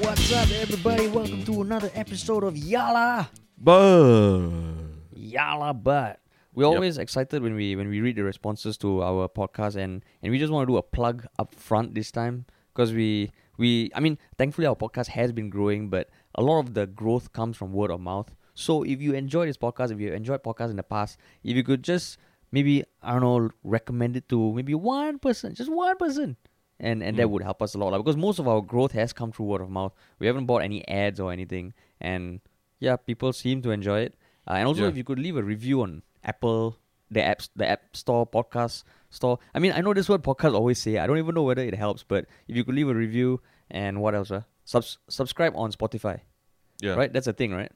What's up, everybody? Welcome to another episode of Yah Lah But Yah Lah But. We're always excited when we when we read the responses to our podcast, and and we just want to do a plug up front this time because we we I mean, thankfully our podcast has been growing, but a lot of the growth comes from word of mouth. So if you enjoy this podcast, if you enjoyed podcasts in the past, if you could just maybe I don't know recommend it to maybe one person, just one person, and and that would help us a lot. Like, because most of our growth has come through word of mouth. We haven't bought any ads or anything, and yeah, people seem to enjoy it. Uh, and also, Yeah. if you could leave a review on Apple, the apps, the App Store, podcast store. I mean, I know this word podcast always say. I don't even know whether it helps, but if you could leave a review and what else? Uh? Subs- subscribe on Spotify, yeah, right? That's a thing, right?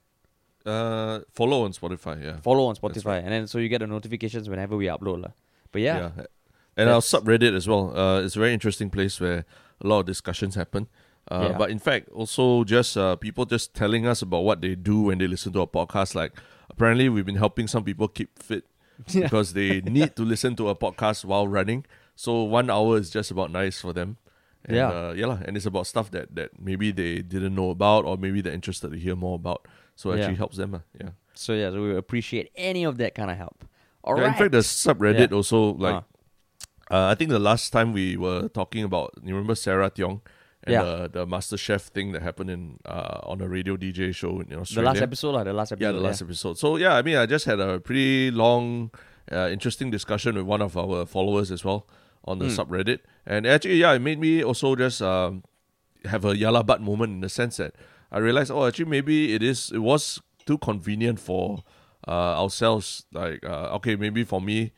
Uh, follow on Spotify. Yeah, Follow on Spotify, and then so you get the notifications whenever we upload, lah. But yeah, And our That's- subreddit as well. Uh, it's a very interesting place where a lot of discussions happen. Uh, Yeah. But in fact, also just uh, people just telling us about what they do when they listen to a podcast. Like apparently, we've been helping some people keep fit Yeah. because they need to listen to a podcast while running. So one hour is just about nice for them. And, Yeah. uh, yeah, and it's about stuff that, that maybe they didn't know about or maybe they're interested to hear more about. So it Yeah. actually helps them. Uh, yeah. so yeah, so we appreciate any of that kind of help. All Yeah, right. In fact, the subreddit Yeah. also like Uh. I think the last time we were talking about you remember Sarah Tiong and Yeah. the the Master Chef thing that happened in uh, on a radio DJ show in Australia. the last episode, lah. The last episode. yeah, the last episode. So yeah, I mean, I just had a pretty long, uh, interesting discussion with one of our followers as well on the Hmm. subreddit, and actually, yeah, it made me also just um, have a Yah Lah But moment in the sense that I realized, oh, actually, maybe it is, it was too convenient for uh, ourselves. Like, uh, okay, maybe for me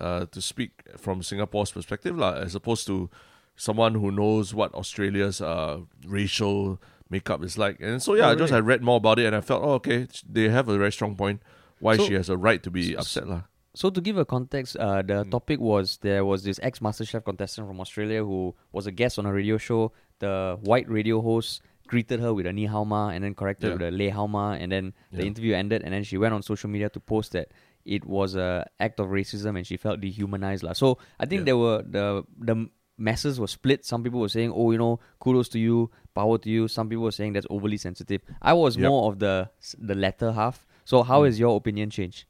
uh, to speak from Singapore's perspective, lah, as opposed to someone who knows what Australia's uh, racial makeup is like. And so, yeah, Oh, I just? I read more about it and I felt, oh, okay, they have a very strong point why So- she has a right to be so- upset, lah. So to give a context, uh, the Hmm. topic was there was this ex MasterChef contestant from Australia who was a guest on a radio show. The white radio host greeted her with a ni hao ma and then corrected Yeah. with a le hao ma, and then the Yeah. interview ended, and then she went on social media to post that it was a act of racism and she felt dehumanized. lah. So I think Yeah. there were the the masses were split. Some people were saying, "Oh, you know, kudos to you, power to you." Some people were saying that's overly sensitive. I was Yep. more of the the latter half. So how Mm. has your opinion changed?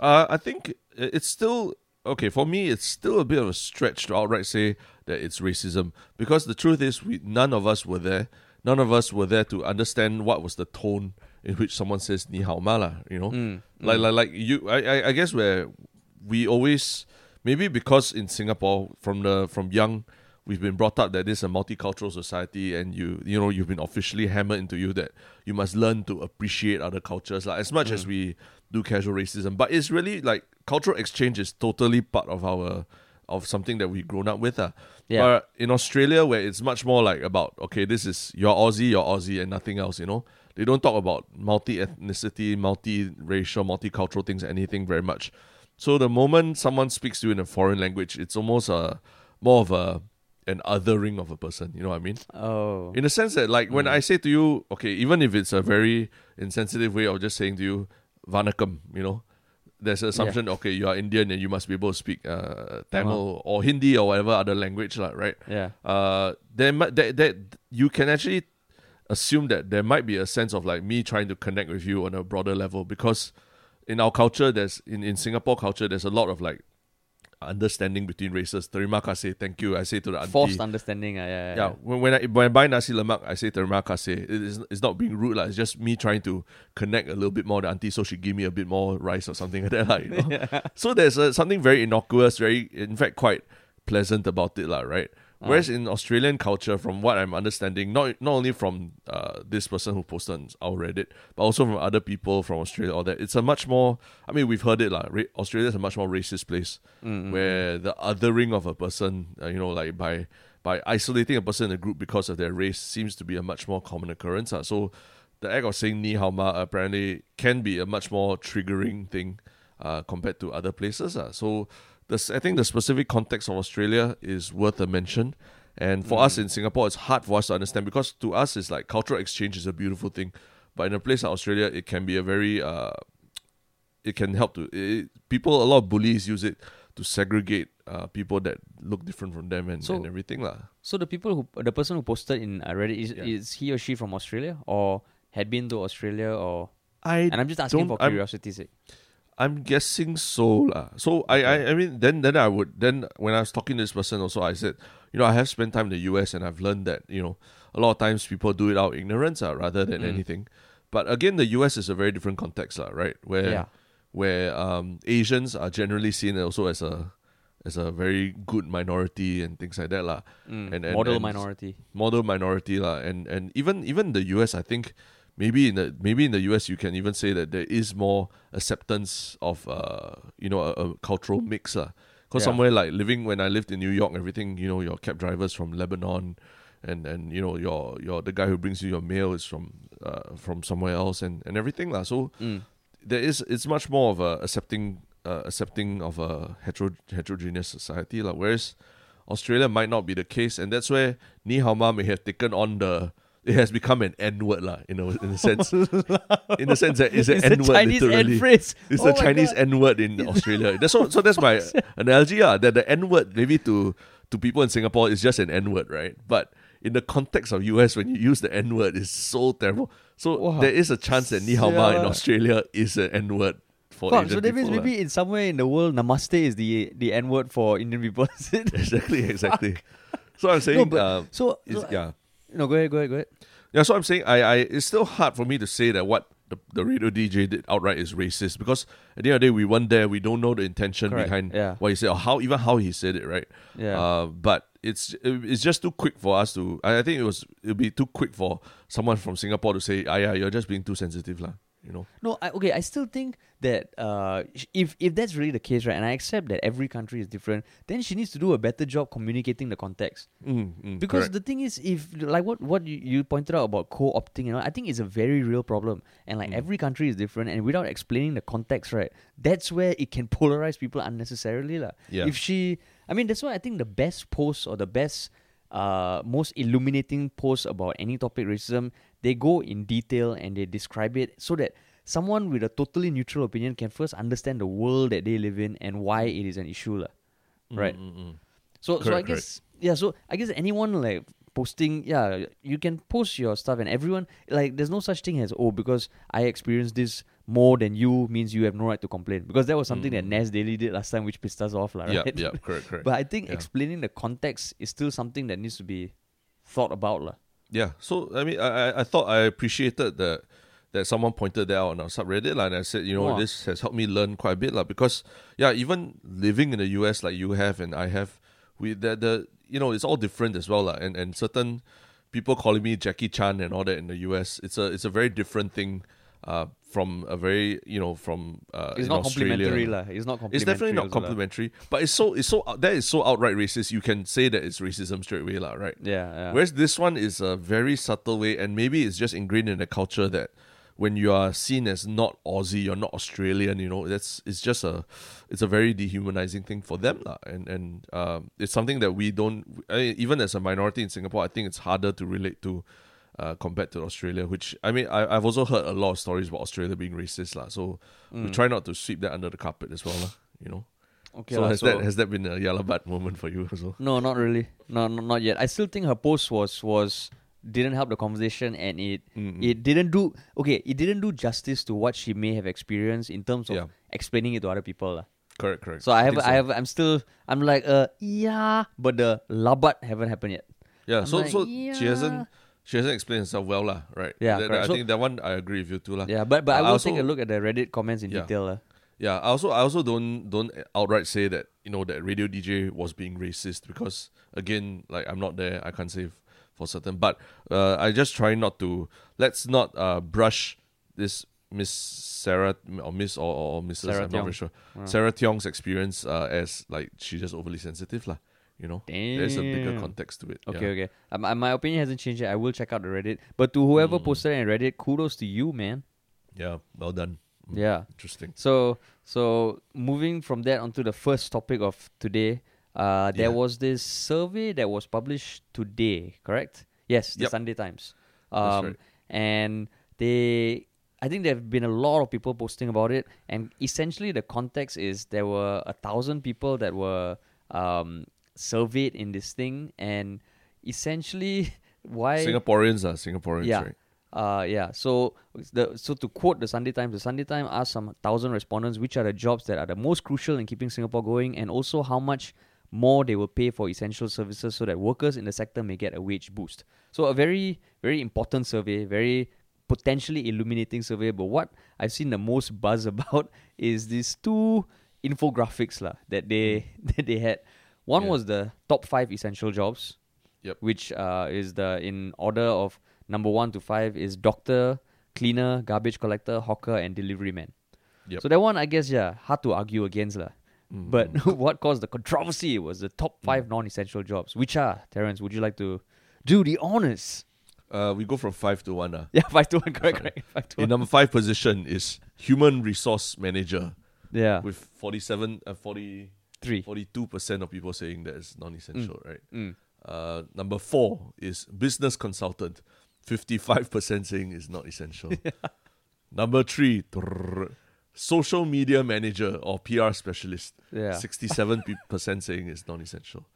Uh, I think it's still okay for me. It's still a bit of a stretch to outright say that it's racism because the truth is, we none of us were there. None of us were there to understand what was the tone in which someone says "ni hao ma" lah, You know, Mm, like like like you. I, I I guess where we always maybe because in Singapore from the from young we've been brought up that this is a multicultural society and you you know you've been officially hammered into you that you must learn to appreciate other cultures like as much Mm. as we do casual racism but it's really like cultural exchange is totally part of our of something that we've grown up with uh. Yeah. but in australia where it's much more like about okay this is you're aussie you're aussie and nothing else you know they don't talk about multi-ethnicity multi-racial multicultural things anything very much so the moment someone speaks to you in a foreign language it's almost a more of a an othering of a person you know what i mean Oh. in the sense that like when I say to you, okay, even if it's a very insensitive way of just saying to you, Vanakam, you know, there's an assumption, okay, you are Indian and you must be able to speak uh, Tamil or Hindi or whatever other language, like, right? Yeah. Uh, there that, that you can actually assume that there might be a sense of like me trying to connect with you on a broader level because in our culture, there's in, in Singapore culture, there's a lot of like understanding between races. Terima kasih, thank you. I say to the auntie. Forced understanding. Uh, yeah, yeah, Yeah, when, when I when I buy nasi lemak, I say terima kasih. It is it's not being rude, like, It's just me trying to connect a little bit more. The auntie, so she give me a bit more rice or something like that, like, you know? So there's a, something very innocuous, very in fact quite pleasant about it, like, right? Whereas in Australian culture, from what I'm understanding, not not only from uh, this person who posted on our Reddit, but also from other people from Australia, all that, it's a much more. I mean, we've heard it, like ra- Australia is a much more racist place where the othering of a person, uh, you know, like by by isolating a person in a group because of their race, seems to be a much more common occurrence. ah. So the act of saying ni hao ma apparently can be a much more triggering thing uh, compared to other places. ah. So the, I think the specific context of Australia is worth a mention. And for us in Singapore, it's hard for us to understand because to us, it's like cultural exchange is a beautiful thing. But in a place like Australia, it can be a very, uh, it can help to, it, people, a lot of bullies use it to segregate uh, people that look different from them and, So- and everything lah. So the people who the person who posted in uh, Reddit is, Yeah. is he or she from Australia or had been to Australia or I and I'm just asking for curiosity's sake. I'm guessing so lah. So I, I I mean then then I would then when I was talking to this person also I said you know I have spent time in the U.S. and I've learned that you know a lot of times people do it out of ignorance uh, rather than Mm. anything. But again, the U.S. is a very different context lah, right? Where Yeah. where um, Asians are generally seen also as a as a very good minority and things like that lah. Mm, And- and- model and- minority. model minority lah, and and even even the US, I think maybe in the maybe in the US you can even say that there is more acceptance of uh you know a, a cultural mix lah. Because Yeah. somewhere like living when I lived in New York, everything you know your cab drivers from Lebanon, and and you know your your the guy who brings you your mail is from uh from somewhere else and and everything lah. So Mm. there is it's much more of a accepting uh, accepting of a hetero, heterogeneous society like whereas Australia might not be the case and that's where Ni Hao Ma may have taken on the it has become an N word lah in a in a sense in the sense that it's an It's a N word Chinese literally end phrase. it's Oh a Chinese N word in Australia that's so so that's my analogy ah that the N word maybe to to people in Singapore is just an N word right but in the context of US when you use the N word is so terrible so Wow. there is a chance that Ni Hao Ma in Australia is an N word for Fuck, Asian so that means people, lah. maybe in somewhere in the world, Namaste is the the N word for Indian people. exactly, exactly. So I'm saying, no, but uh, so, so yeah, no, go ahead, go ahead, go ahead. yeah. So I'm saying, I, I, it's still hard for me to say that what the, the radio DJ did outright is racist because at the end of the day, we weren't there. We don't know the intention Correct, behind yeah. what he said or how even how he said it, right? Yeah. Uh, but it's it's just too quick for us to. I think it was it'd be too quick for someone from Singapore to say, "Ah, yeah, you're just being too sensitive, lah." You know. No, I, okay. I still think that uh, if if that's really the case, right, and I accept that every country is different, then she needs to do a better job communicating the context. Mm, mm, Because correct. the thing is, if like what what you, you pointed out about co-opting, you know, I think it's a very real problem, and like Mm. every country is different, and without explaining the context, right, that's where it can polarize people unnecessarily, lah. Yeah. If she, I mean, that's why I think the best post or the best, uh, most illuminating post about any topic racism, they go in detail and they describe it so that someone with a totally neutral opinion can first understand the world that they live in and why it is an issue. Right. Mm, mm, mm. So so I Correct, correct. guess yeah, so I guess anyone like posting yeah, you can post your stuff and everyone like there's no such thing as oh because I experienced this more than you means you have no right to complain. Because that was something that Mm. Nas Daily did last time which pissed us off, Yeah, right? yeah, correct, correct. But I think Yeah. explaining the context is still something that needs to be thought about. lah. Yeah. So I mean, I I, I thought I appreciated that that someone pointed that out on our subreddit, lah, and I said, you know, Wow. this has helped me learn quite a bit, lah, because yeah, even living in the US like you have and I have, we the the you know it's all different as well, lah, and and certain people calling me Jackie Chan and all that in the US, it's a it's a very different thing. Uh, from a very you know from uh, It's not Australia. complimentary, lah. It's not complimentary. It's definitely not complimentary, but it's so it's so that is so outright racist. You can say that it's racism straight away, lah, right? Yeah, yeah. Whereas this one is a very subtle way, and maybe it's just ingrained in the culture that when you are seen as not Aussie, you're not Australian. You know, that's it's just a it's a very dehumanizing thing for them, lah. And and um, it's something that we don't I mean, even as a minority in Singapore. I think it's harder to relate to. Uh, compared to Australia, which I mean, I, I've also heard a lot of stories about Australia being racist, lah. So we Mm. try not to sweep that under the carpet as well, lah. You know. Okay, so lah, has that has that been a Yah Lah But moment for you also? No, not really. No, no, not yet. I still think her post was was didn't help the conversation and it Mm-mm. it didn't do okay, it didn't do justice to what she may have experienced in terms of Yeah. explaining it to other people. lah. correct, correct. So I have think I have I'm still I'm like uh yeah, but the labat haven't happened yet. Yeah, I'm so like, so she hasn't she hasn't explained herself well, lah. Right? Yeah, That- correct. I So- think that one I agree with you too, lah. Yeah, but but I I will take a look at the Reddit comments in Yeah. detail. lah. Yeah, I also I also don't don't outright say that you know that radio DJ was being racist because again, like I'm not there, I can't say for certain. But uh, I just try not to let's not uh, brush this Miss Sarah or Miss or, or Mrs. Sarah I'm not very sure. Sarah Tiong's experience uh, as like she's just overly sensitive, lah. You know, there's a bigger context to it. Okay, yeah. okay. Um, uh, my opinion hasn't changed yet. I will check out the Reddit. But to whoever Mm. posted it in Reddit, kudos to you, man. Yeah, well done. Yeah. interesting. So so moving from that onto the first topic of today, uh, there Yeah. was this survey that was published today, correct? Yes, the Yep. Sunday Times. That's Um, right. and they I think there have been a lot of people posting about it, and essentially the context is there were a thousand people that were um, surveyed in this thing, and essentially why Singaporeans are Singaporeans, Yeah. right? uh, yeah. So the so to quote the Sunday Times, the Sunday Times asked some thousand respondents which are the jobs that are the most crucial in keeping Singapore going, and also how much more they will pay for essential services so that workers in the sector may get a wage boost. So a very very important survey, very potentially illuminating survey. But what I've seen the most buzz about is these two infographics lah that they that they had. One Yeah. was the top five essential jobs, Yep. which uh, is the in order of number one to five is doctor, cleaner, garbage collector, hawker, and delivery man. Yep. So that one, I guess, yeah, hard to argue against lah. Mm. But what caused the controversy was the top five non-essential jobs, which are Terence. Would you like to do the honors? Uh, we go from five to one. Uh. Yeah, five to one, correct, correct. Five to In one. number five position is human resource manager Yeah, with 47, uh, 40, 42% of people saying that is non-essential, right? Mm. Uh, number four is business consultant. 55% saying is not essential. number three, trrr, social media manager or PR specialist. Yeah. 67% saying it's non-essential.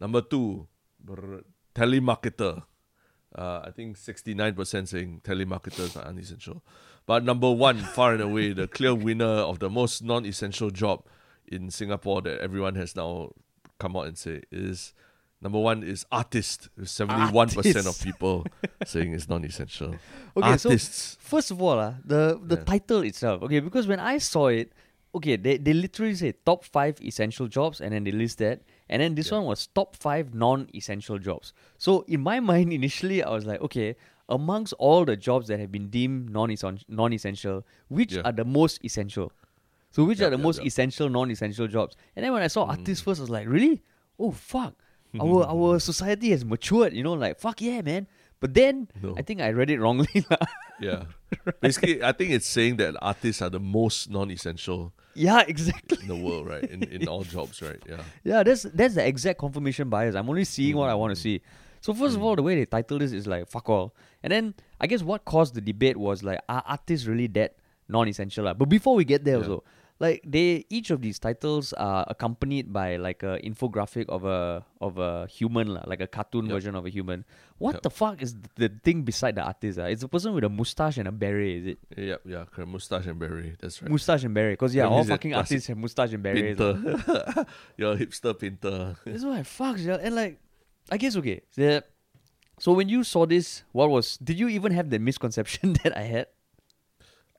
Number two, brr, telemarketer. Uh, I think 69% saying telemarketers are unessential. But number one, far and away, the clear winner of the most non-essential job in Singapore that everyone has now come out and say is number one is artist. with 71% of people saying it's non-essential. Okay, so First of all, uh, the the Yeah. title itself. Okay, because when I saw it, okay, they, they literally say top five essential jobs, and then they list that, and then this Yeah. one was top five non-essential jobs. So in my mind, initially, I was like, okay, amongst all the jobs that have been deemed non-essen- non-essential, which Yeah. are the most essential? So which Yep, are the yep, most yep. essential non-essential jobs? And then when I saw Mm. artists first, I was like, really? Oh fuck. Our our society has matured, you know, like fuck yeah, man. But then No. I think I read it wrongly. Yeah. Basically, I think it's saying that artists are the most non-essential Yeah, exactly. in the world, right? In in all jobs, right? Yeah. Yeah, that's that's the exact confirmation bias. I'm only seeing what I want to mm-hmm. see. So first of all, the way they titled this is like fuck all, and then I guess what caused the debate was like are artists really that non-essential? But before we get there, Yeah. also like they each of these titles are accompanied by like a infographic of a of a human like a cartoon Yep. version of a human. What Yep. the fuck is the thing beside the artist? ah? It's a person with a mustache and a beret, is it? Yeah, yeah, correct. Mustache and berry. That's right. Mustache and beret, because yeah, all fucking artists have mustache and berets. lah. Painter. You're a hipster painter. That's why fuck, yeah. and like, I guess okay. The, so when you saw this, what was? Did you even have the misconception that I had?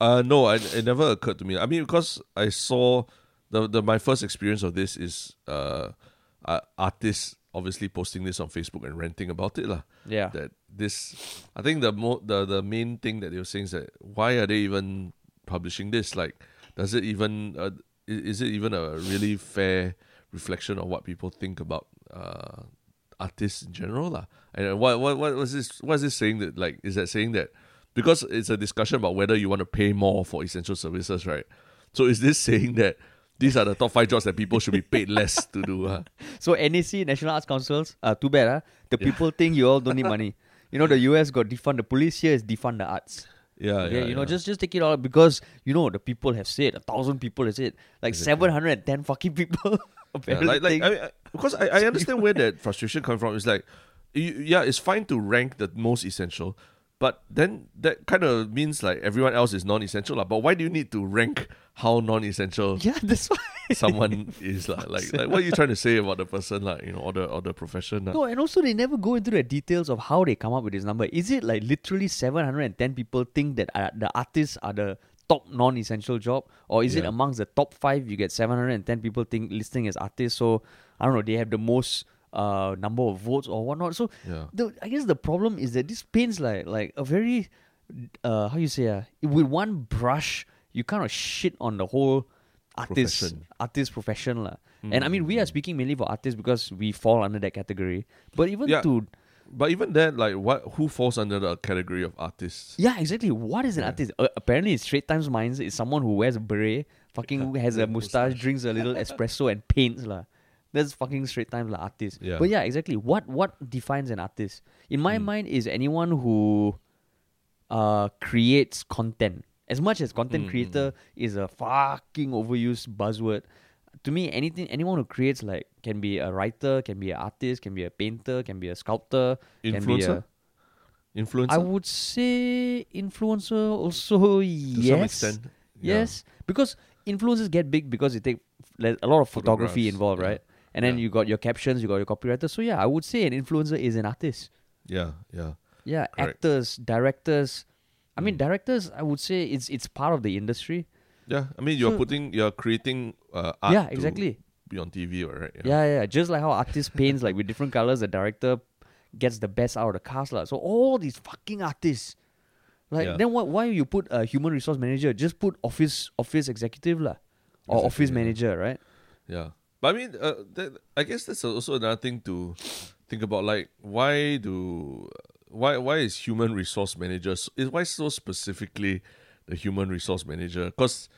Uh no, I, it never occurred to me. I mean, because I saw the the my first experience of this is uh, uh artists obviously posting this on Facebook and ranting about it lah. Yeah, That this, I think the mo- the the main thing that they were saying is that why are they even publishing this? Like, does it even uh, i- is it even a really fair reflection of what people think about uh artists in general lah? And what what what was this? What is this saying that like is that saying that because it's a discussion about whether you want to pay more for essential services, right? So is this saying that these are the top five jobs that people should be paid less to do? Huh? So NAC National Arts Councils, uh, too bad, huh? The people think you all don't need money. You know, the US got defund the police. Here is defund the arts. Yeah, Okay, yeah. you know, yeah. just just take it all because you know the people have said a thousand people have said like seven hundred and ten fucking people. Yeah, apparently like, like I mean, I- because I, I understand where that frustration comes from. It's like, you, yeah, it's fine to rank the most essential, but then that kind of means like everyone else is non-essential. lah. But why do you need to rank how non-essential yeah, that's why. someone is? lah? Like, like, what are you trying to say about the person, like, you know, or the, or the profession? No, and also they never go into the details of how they come up with this number. Is it like literally 710 people think that uh, the artists are the top non-essential job, or is it amongst the top five you get 710 people think listing as artists? So I don't know. They have the most uh number of votes or whatnot. So Yeah. the I guess the problem is that this paints like like a very uh how you say uh, with one brush you kind of shit on the whole artist Profession. artist profession lah. And I mean we are speaking mainly for artists because we fall under that category. But even Yeah. to But even then, like, what who falls under the category of artists? yeah, exactly. What is an Yeah. artist? Uh, apparently, in Straits Times Minds, is someone who wears a beret, fucking has a mustache, mustache. drinks a little espresso, and paints lah. That's fucking Straits Times like artist. Yeah. But yeah, exactly. What what defines an artist? In my Mm. mind, is anyone who uh creates content. As much as content Mm, creator is a fucking overused buzzword, to me, anything anyone who creates like can be a writer, can be an artist, can be a painter, can be a sculptor, can be Influencer? a. Influencer? I would say influencer also to yes. some extent. Yeah. Yes, because influencers get big because they take a lot of photography involved, yeah. right? And then Yeah. you got your captions, you got your copywriter. So yeah, I would say an influencer is an artist. Yeah, yeah. Yeah, Correct. actors, directors. I mean, Mm. directors. I would say it's it's part of the industry. Yeah, I mean, you're So- putting, you're creating uh, art yeah, exactly. be on TV, right? Yeah. yeah, Just like how artist paints like with different colors, the director gets the best out of the cast, lah. So all these fucking artists, like Yeah. then what? Why you put a human resource manager? Just put office office executive, lah, or Exactly, office yeah. manager, right? Yeah. But I mean, uh, that, I guess that's also another thing to think about. Like, why do why why is human resource managers is why so specifically the human resource manager? Because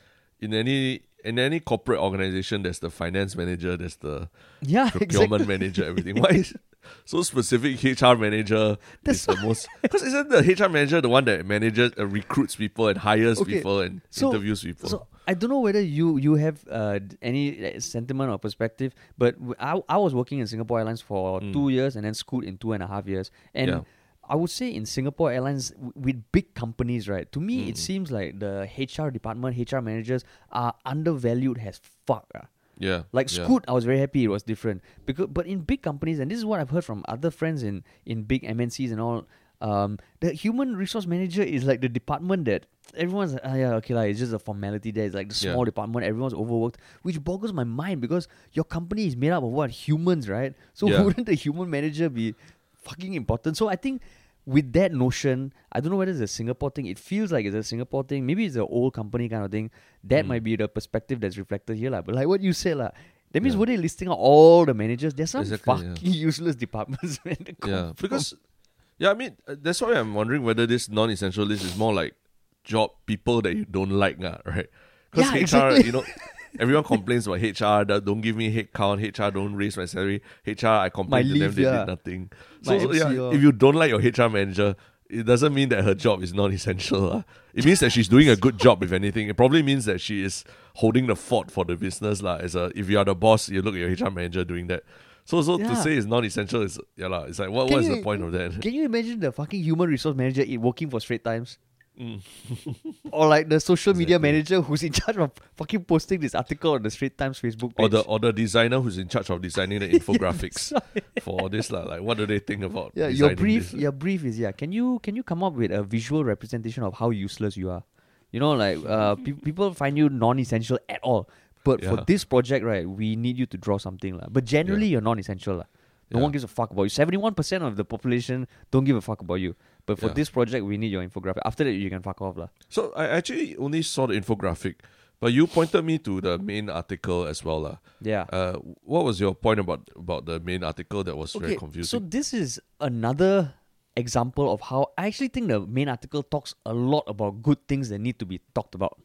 in any in any corporate organization, there's the finance manager, there's the Yeah, procurement exactly. manager, everything. Why is so specific? HR manager That's is the most because isn't the HR manager the one that manages uh, recruits people and hires Okay, people and so- interviews people? So I don't know whether you you have uh, any uh, sentiment or perspective, but I, I was working in Singapore Airlines for Mm. two years and then Scoot in two and a half years, and Yeah. I would say in Singapore Airlines w- with big companies, right? To me, it Mm. seems like the HR department, HR managers are undervalued as fuck. ah. yeah, Like yeah. Scoot, I was very happy it was different because, but in big companies, and this is what I've heard from other friends in in big MNCs and all. Um, the human resource manager is like the department that everyone's like, ah, yeah, okay, like, it's just a formality there. It's like the Yeah. small department, everyone's overworked, which boggles my mind because your company is made up of what humans, right? So Yeah. wouldn't the human manager be fucking important? So I think with that notion, I don't know whether it's a Singapore thing. It feels like it's a Singapore thing. Maybe it's an old company kind of thing. That Mm. might be the perspective that's reflected here, lah. But like what you said, lah. That means Yeah. were they listing out all the managers? There's some Exactly, yeah. fucking useless departments, man. Yeah, because yeah, I mean uh, that's why I'm wondering whether this non-essential list is more like job people that you don't like, ah, right? Because Yeah, HR, exactly. you know, everyone complains about HR. That don't give me head count. HR don't raise my salary. HR, I complain to them, they yeah. did nothing. So, so, yeah, if you don't like your HR manager. It doesn't mean that her job is non-essential. ah. It means that she's doing a good job. If anything, it probably means that she is holding the fort for the business, lah. As a, if you are the boss, you look at your HR manager doing that. So, so to say it's non-essential is yeah, lah. It's like what, Can what is you- the point of that? Can you imagine the fucking human resource manager working for Straits Times? Mm. or like the social media manager who's in charge of fucking posting this article on the Straits Times Facebook page. or the or the designer who's in charge of designing the infographics for all this lah. Like, what do they think about? yeah, your brief, this? your brief is yeah. Can you can you come up with a visual representation of how useless you are? You know, like uh, pe- people find you non-essential at all, but for this project, right, we need you to draw something, lah. But generally, you're non-essential, lah. No Yeah. one gives a fuck about you. Seventy-one percent of the population don't give a fuck about you. But for Yeah. this project, we need your infographic. After that, you can fuck off, lah. So I actually only saw the infographic, but you pointed me to the main article as well, lah. Yeah. Uh, what was your point about about the main article that was very confusing? So this is another example of how I actually think the main article talks a lot about good things that need to be talked about, yeah,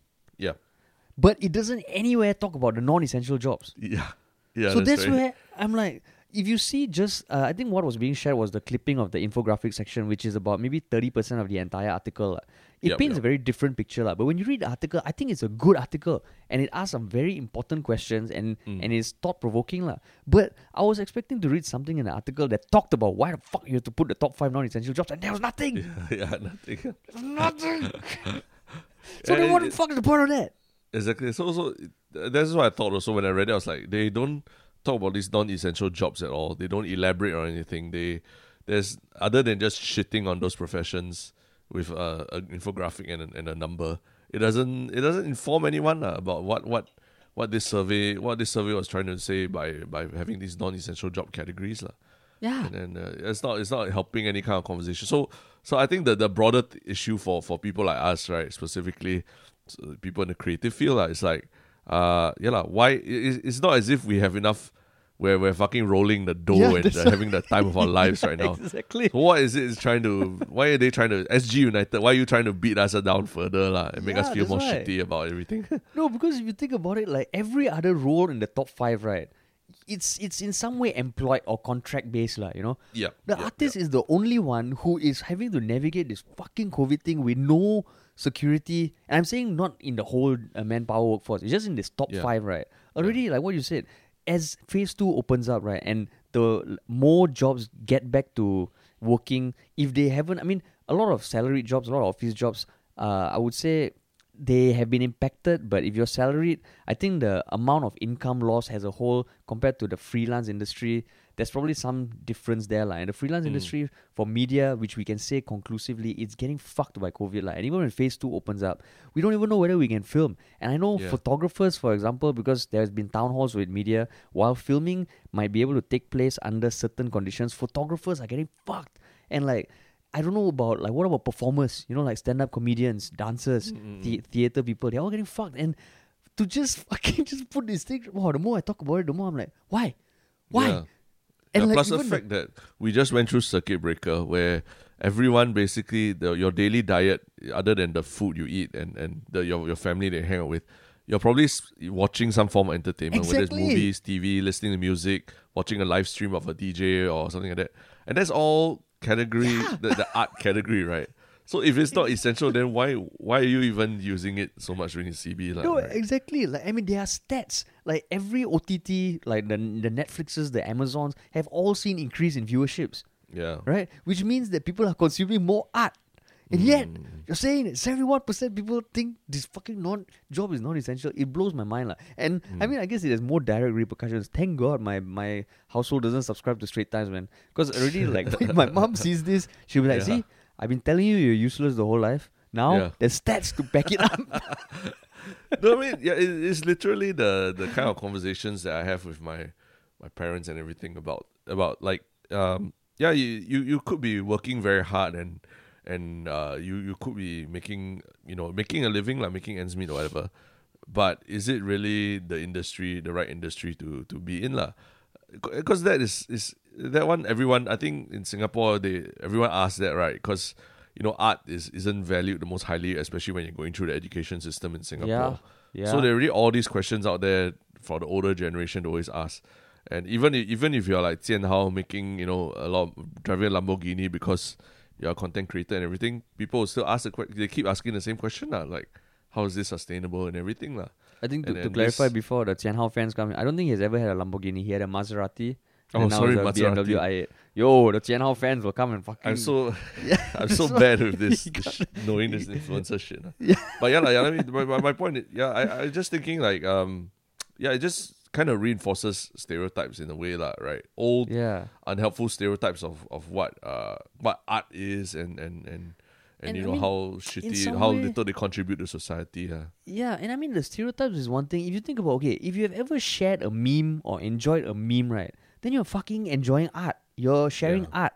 but it doesn't anywhere talk about the non-essential jobs. yeah, yeah. so that's right. where I'm like, if you see just, uh, I think what was being shared was the clipping of the infographic section, which is about maybe thirty percent of the entire article. It Yup, paints a very different picture. But when you read the article, I think it's a good article, and it asks some very important questions, and Mm. and it's thought provoking. But I was expecting to read something in the article that talked about why the fuck you have to put the top five non-essential jobs, and there was nothing. yeah, nothing. nothing. so And then, what the fuck is the point of that? Exactly. So, so uh, that's what I thought also when I read it. I was like, they don't talk about these non-essential jobs at all. They don't elaborate on anything. They there's other than just shitting on those professions with uh, an infographic and a, and a number. It doesn't it doesn't inform anyone lah about what what what this survey what this survey was trying to say by by having these non-essential job categories lah Yeah. and then uh, it's not it's not helping any kind of conversation. So so I think that the broader th- issue for for people like us, right, specifically people in the creative field, uh, it's like uh yeah lah, why it, it's not as if we have enough where we're fucking rolling the dough Yeah, and uh, having the time of our lives right now. Exactly. So what is it is trying to why are they trying to SG United, why are you trying to beat us down further lah and make us feel more why. shitty about everything? No, because if you think about it, like every other role in the top five, right? it's it's in some way employed or contract based, lah. You know, Yeah. the yeah, artist is the only one who is having to navigate this fucking COVID thing with no security. And I'm saying not in the whole uh, manpower workforce. It's just in this top Yeah. five, right? Already, like what you said, as phase two opens up, right, and the more jobs get back to working, if they haven't, I mean, a lot of salaried jobs, a lot of office jobs, uh, I would say they have been impacted but if you're salaried i think the amount of income loss as a whole compared to the freelance industry there's probably some difference there like. and the freelance Mm. industry for media which we can say conclusively it's getting fucked by covid like. and even when phase 2 opens up we don't even know whether we can film and i know Yeah. photographers for example because there's been town halls with media while filming might be able to take place under certain conditions photographers are getting fucked and like I don't know about like what about performers? You know, like stand-up comedians, dancers, Mm, the- theater people. They're all getting fucked, and to just fucking just put this thing. Wow, the more I talk about it, the more I'm like, why, why? Yeah. And Yeah, like plus the fact that we just went through circuit breaker where everyone basically the, your daily diet other than the food you eat and and the, your your family they hang out with you're probably watching some form of entertainment whether it's movies tv listening to music watching a live stream of a dj or something like that and that's all category the, the art category right so if it's not essential then why why are you even using it so much during cb like, No, right? exactly. Like I mean, there are stats. Like every OTT, like the the Netflixes, the Amazons, have all seen increase in viewerships, yeah right? Which means that people are consuming more art. And yet, Mm. you're saying 71% people think this fucking non job is non essential. It blows my mind. lah. And I Mm. mean, I guess it has more direct repercussions. Thank God my, my household doesn't subscribe to Straits Times, man. Because already, like, if my mom sees this, she'll be like, Yeah. see, I've been telling you you're useless the whole life. Now, Yeah. there's stats to back it up. no, I mean, yeah, it, it's literally the the kind of conversations that I have with my my parents and everything about about like um yeah you you, you could be working very hard and and uh you you could be making you know making a living like making ends meet or whatever but is it really the industry the right industry to to be in lah because that is is that one everyone i think in singapore they everyone asks that right because you know art is isn't valued the most highly especially when you're going through the education system in singapore yeah. so there are really all these questions out there for the older generation to always ask. And even if, even if you're like Jian Hao making, you know, a lot of, driving a Lamborghini because you're a content creator and everything, people will still ask the que- they keep asking the same question lah, like how is this sustainable and everything lah. I think to, And- to clarify this- before the Jian Hao fans come, I don't think he's ever had a Lamborghini. He had a Maserati. Oh, and now sorry, it's a BMW Maserati. i8. Yo, the Jian Hao fans will come and fucking. I'm so Yeah, I'm so so- bad with this, this sh- knowing this influencer shit. Yeah. But yeah, lah, yeah. I mean, my, my, my point, is, yeah, I I just thinking like um, yeah, it just kind of reinforces stereotypes in a way, lah, right? Old yeah. unhelpful stereotypes of, of what uh what art is and and and, and, And you I know mean, how shitty how way- little they contribute to society. Yeah. Yeah, and I mean the stereotypes is one thing. If you think about okay, if you have ever shared a meme or enjoyed a meme, right, then you're fucking enjoying art. You're sharing Yeah. art.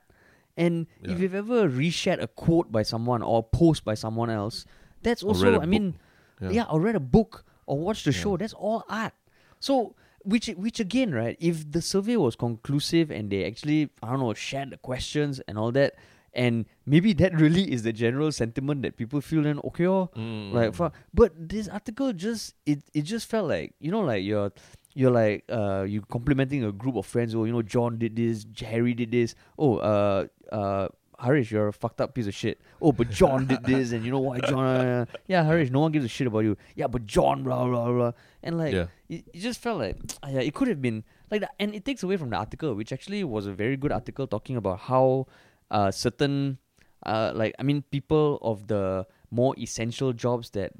And Yeah. if you've ever reshared a quote by someone or a post by someone else, that's Or read also a I mean Yeah. yeah. or read a book or watched the Yeah. show, that's all art. So which which again, right, if the survey was conclusive and they actually I don't know, shared the questions and all that, and maybe that really is the general sentiment that people feel then okay oh, Mm. like fuck. But this article just it it just felt like you know like you're you're like uh you complimenting a group of friends. Oh, you know John did this, Harry did this. Oh, uh uh. Harish, you're a fucked up piece of shit. Oh, but John did this, and you know why John? Uh, yeah, Harish, no one gives a shit about you. Yeah, but John, blah blah blah, and like Yeah. it, it just felt like yeah, it could have been like that, and it takes away from the article, which actually was a very good article talking about how uh certain uh like I mean people of the more essential jobs that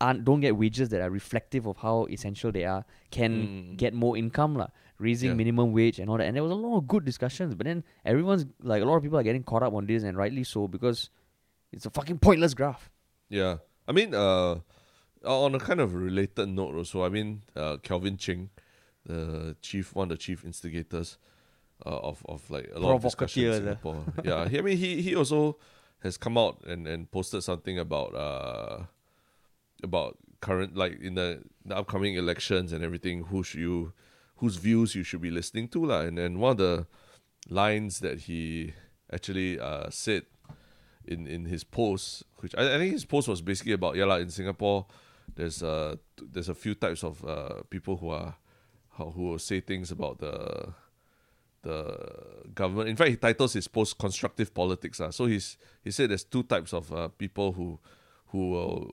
aren't don't get wages that are reflective of how essential they are can Mm. get more income lah, raising Yeah. minimum wage and all that. And there was a lot of good discussions, but then everyone's like a lot of people are getting caught up on this, and rightly so because it's a fucking pointless graph. Yeah. I mean, uh, on a kind of related note also, I mean, uh, Calvin Cheng, the chief, one of the chief instigators uh, of, of like a lot of discussion in Singapore. yeah, he, I mean, he, he also has come out and, and posted something about uh, about current like in the, the upcoming elections and everything. Who should you, whose views you should be listening to, lah. And then one of the lines that he actually uh, said in in his post, which I, I think his post was basically about yeah, like in Singapore, there's uh there's a few types of uh people who are who will say things about the the government. In fact, he titles his post "constructive politics." Uh. So he's he said there's two types of uh, people who who will,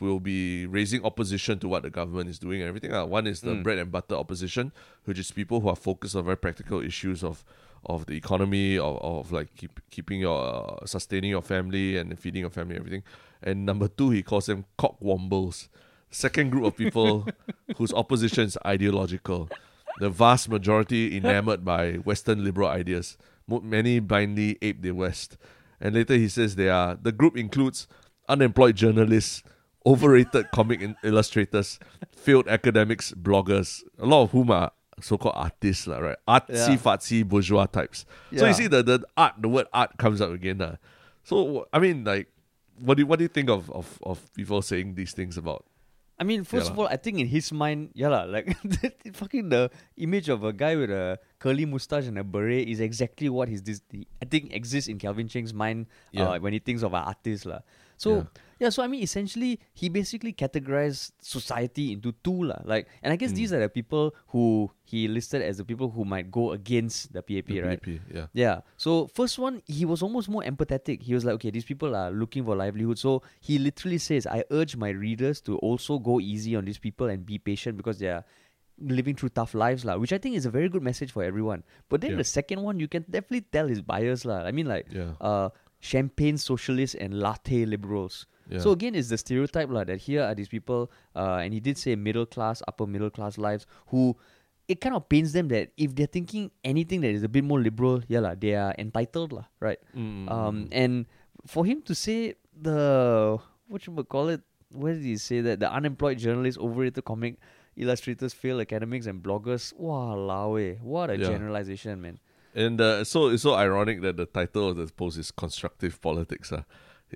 will be raising opposition to what the government is doing and everything. Uh. One is the Mm. bread and butter opposition, which is people who are focused on very practical issues of of the economy, of, of like keep, keeping your uh, sustaining your family and feeding your family, everything. And number two, he calls them cockwombles. Second group of people whose opposition is ideological. The vast majority enamored by Western liberal ideas. Many blindly ape the West. And later he says they are the group includes unemployed journalists, overrated comic illustrators, failed academics, bloggers, a lot of whom are so-called artists, lah, right? Artsy Yeah. fartsy bourgeois types. So you see the, the art, the word art comes up again. lah. So I mean like what do you, what do you think of, of, of people saying these things about I mean, first Yeah of all, I think in his mind, yeah, lah, like the, fucking the image of a guy with a curly mustache and a beret is exactly what his this I think exists in Calvin Cheng's mind Yeah. uh, when he thinks of an artist, lah. So Yeah. yeah. so I mean, essentially, he basically categorized society into two, lah. Like, and I guess these Mm. are the people who he listed as the people who might go against the PAP, the right? PAP? Yeah. Yeah. So first one, he was almost more empathetic. He was like, okay, these people are looking for livelihood. So he literally says, I urge my readers to also go easy on these people and be patient because they are living through tough lives, lah. Which I think is a very good message for everyone. But then Yeah. the second one, you can definitely tell his bias, lah. I mean, like, Yeah. uh, champagne socialists and latte liberals. Yeah. So again, it's the stereotype lah that here are these people, uh, and he did say middle class, upper middle class lives who. It kind of pains them that if they're thinking anything that is a bit more liberal, yeah, lah, they are entitled, lah, right? Mm, Um, and for him to say the what you would call it, where did he say that the unemployed journalists, overrated comic illustrators, failed academics, and bloggers? Wow, eh, what a Yeah. generalization, man. And uh, so it's so ironic that the title of the post is constructive politics. Uh.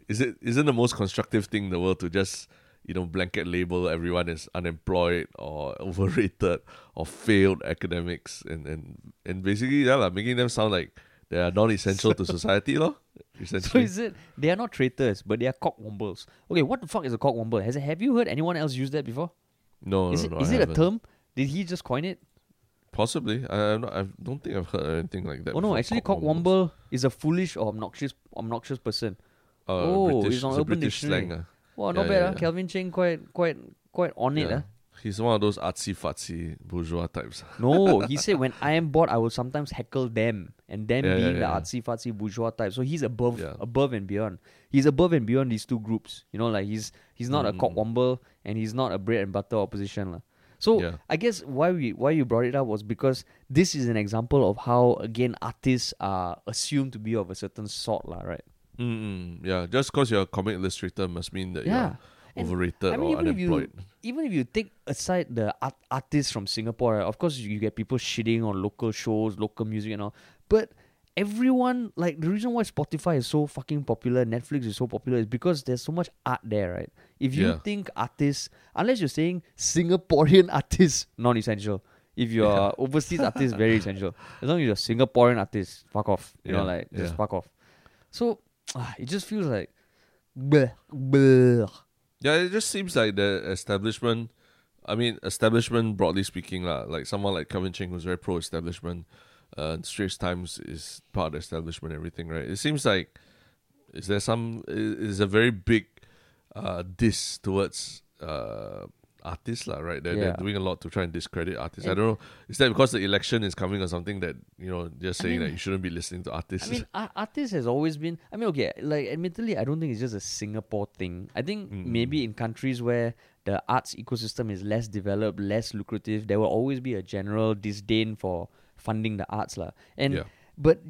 Is it isn't the most constructive thing in the world to just you know blanket label everyone as unemployed or overrated or failed academics and and and basically yeah, like, making them sound like they are non-essential to society, lor. So is it they are not traitors, but they are cockwombles? Okay, what the fuck is a cockwomble? Has have you heard anyone else use that before? no, is no, it no, is I it a haven't. term? Did he just coin it? Possibly, I I'm not, I don't think I've heard anything like that. oh no, actually, cockwomble is a foolish or obnoxious obnoxious person. Uh, Oh, British, it's on Urban British Dictionary. slang. Uh. Wow, not Yeah, bad, yeah, ah. yeah. Calvin Cheng quite quite quite on it, Yeah. ah. He's one of those artsy fartsy bourgeois types. No, he said when I am bored, I will sometimes heckle them, and them Yeah, yeah, being yeah, the artsy fartsy bourgeois type. So he's above, Yeah. above and beyond. He's above and beyond these two groups. You know, like he's he's not a Mm. cockwomble and he's not a bread and butter opposition, lah. So Yeah. I guess why we why you brought it up was because this is an example of how again artists are assumed to be of a certain sort, lah. Right? Mm-mm. Yeah, just because you're a comic illustrator must mean that Yeah. you're overrated I mean, or even if you- even if you take aside the art, artists from Singapore, right, of course you get people shitting on local shows, local music and all. But everyone, like the reason why Spotify is so fucking popular, Netflix is so popular, is because there's so much art there, right? If you Yeah. think artists, unless you're saying Singaporean artists, non-essential. If you're Yeah. overseas artist, very essential. As long as you're Singaporean artist, fuck off. You know, like just yeah. fuck off. So ah, it just feels like, bleh, bleh. Yeah, it just seems like the establishment. I mean, establishment broadly speaking, lah. Like someone like Calvin Cheng who's very pro-establishment. Uh, Straits Times is part of the establishment. Everything, right? It seems like is there some is a very big uh diss towards uh artists, lah. Right? They're, Yeah. they're doing a lot to try and discredit artists. I don't know. Is that because the election is coming or something that you know they're saying mean- that you shouldn't be listening to artists? I mean, ar- artists has always been. I mean, okay, like admittedly, I don't think it's just a Singapore thing. I think Mm. maybe in countries where the arts ecosystem is less developed, less lucrative, there will always be a general disdain for funding the arts, lah. And Yeah. but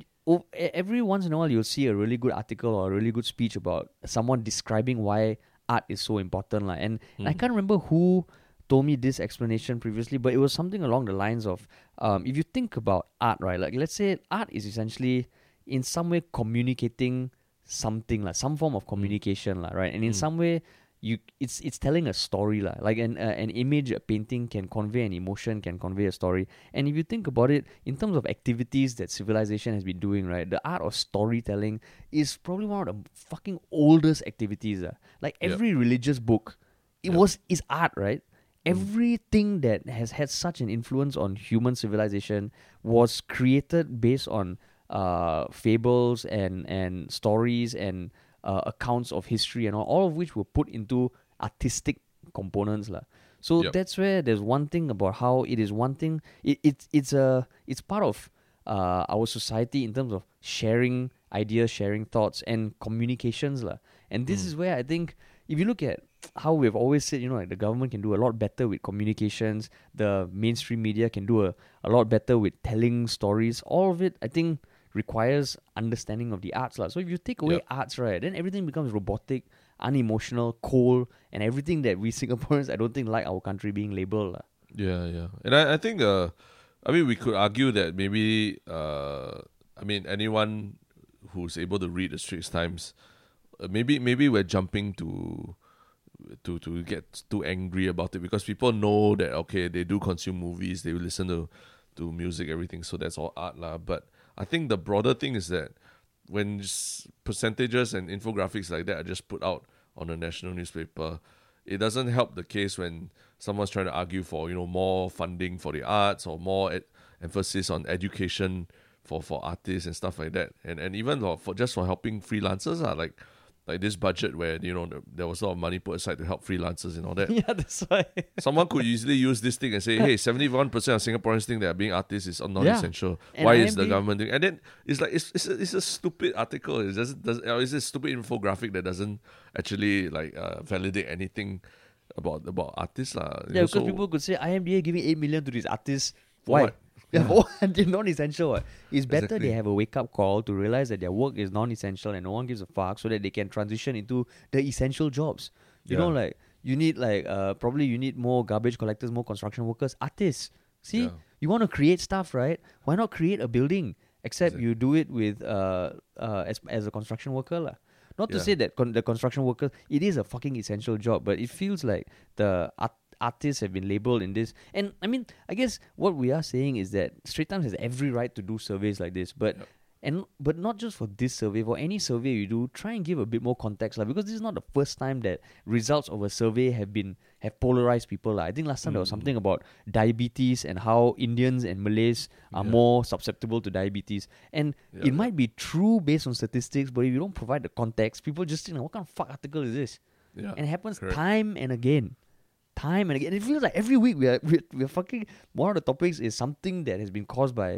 every once in a while, you'll see a really good article or a really good speech about someone describing why art is so important, lah. And I Mm. can't remember who told me this explanation previously, but it was something along the lines of um, if you think about art, right? Like let's say art is essentially in some way communicating something, like some form of communication, lah, right? And in Mm. some way, you it's it's telling a story, lah. Like an uh, an image, a painting can convey an emotion, can convey a story. And if you think about it, in terms of activities that civilization has been doing, right, the art of storytelling is probably one of the fucking oldest activities. Uh. Like Yep. every religious book, it Yep. was is art, right? everything that has had such an influence on human civilization was created based on uh, fables and and stories and uh, accounts of history and all, all of which were put into artistic components lah. So Yup. that's where there's one thing about how it is one thing. It, it's it's a it's part of uh, our society in terms of sharing ideas, sharing thoughts, and communications lah. And this Mm. is where I think if you look at how we've always said, you know, like the government can do a lot better with communications, the mainstream media can do a, a lot better with telling stories. All of it, I think, requires understanding of the arts. lah. So if you take away Yep. arts, right, then everything becomes robotic, unemotional, cold, and everything that we Singaporeans, I don't think, like our country being labeled. Yeah, yeah, and I, I think uh, I mean we could argue that maybe uh, I mean anyone who's able to read the Straits Times, uh, maybe maybe we're jumping to to to get too angry about it because people know that okay they do consume movies, they listen to to music, everything, so that's all art lah. But I think the broader thing is that when percentages and infographics like that are just put out on a national newspaper, it doesn't help the case when someone's trying to argue for you know more funding for the arts or more ed- emphasis on education for for artists and stuff like that, and and even for, for just for helping freelancers are like like this budget where you know there was a lot of money put aside to help freelancers and all that. yeah, that's why. Someone could easily use this thing and say, "Hey, seventy-one percent of Singaporeans think that being artists is non-essential. And Why is the government doing?" And then it's like it's it's a, it's a stupid article. It doesn't does it's a stupid infographic that doesn't actually like uh, validate anything about about artists lah. Yeah, because so- people could say IMDA giving eight million to these artists. Why? what? Yeah? Non-essential. What? It's better Exactly. they have a wake-up call to realize that their work is non-essential and no one gives a fuck, so that they can transition into the essential jobs. You know, like you need like uh probably you need more garbage collectors, more construction workers, artists. See, Yeah. you want to create stuff, right? Why not create a building? Except Exactly. you do it with uh uh as as a construction worker lah. Not to Yeah. say that con- the construction worker it is a fucking essential job, but it feels like the art- artists have been labeled in this. And I mean, I guess what we are saying is that Straits Times has every right to do surveys like this, but Yep. and but not just for this survey, for any survey you do, try and give a bit more context, like, because this is not the first time that results of a survey have been have polarized people. lah. I think last time there was Mm. something about diabetes and how Indians and Malays are Yeah. more susceptible to diabetes. And Yeah, it might be true based on statistics, but if you don't provide the context, people just think, what kind of fuck article is this? yeah, and it happens correct. time and again time and again it feels like every week we are we're, we're fucking one of the topics is something that has been caused by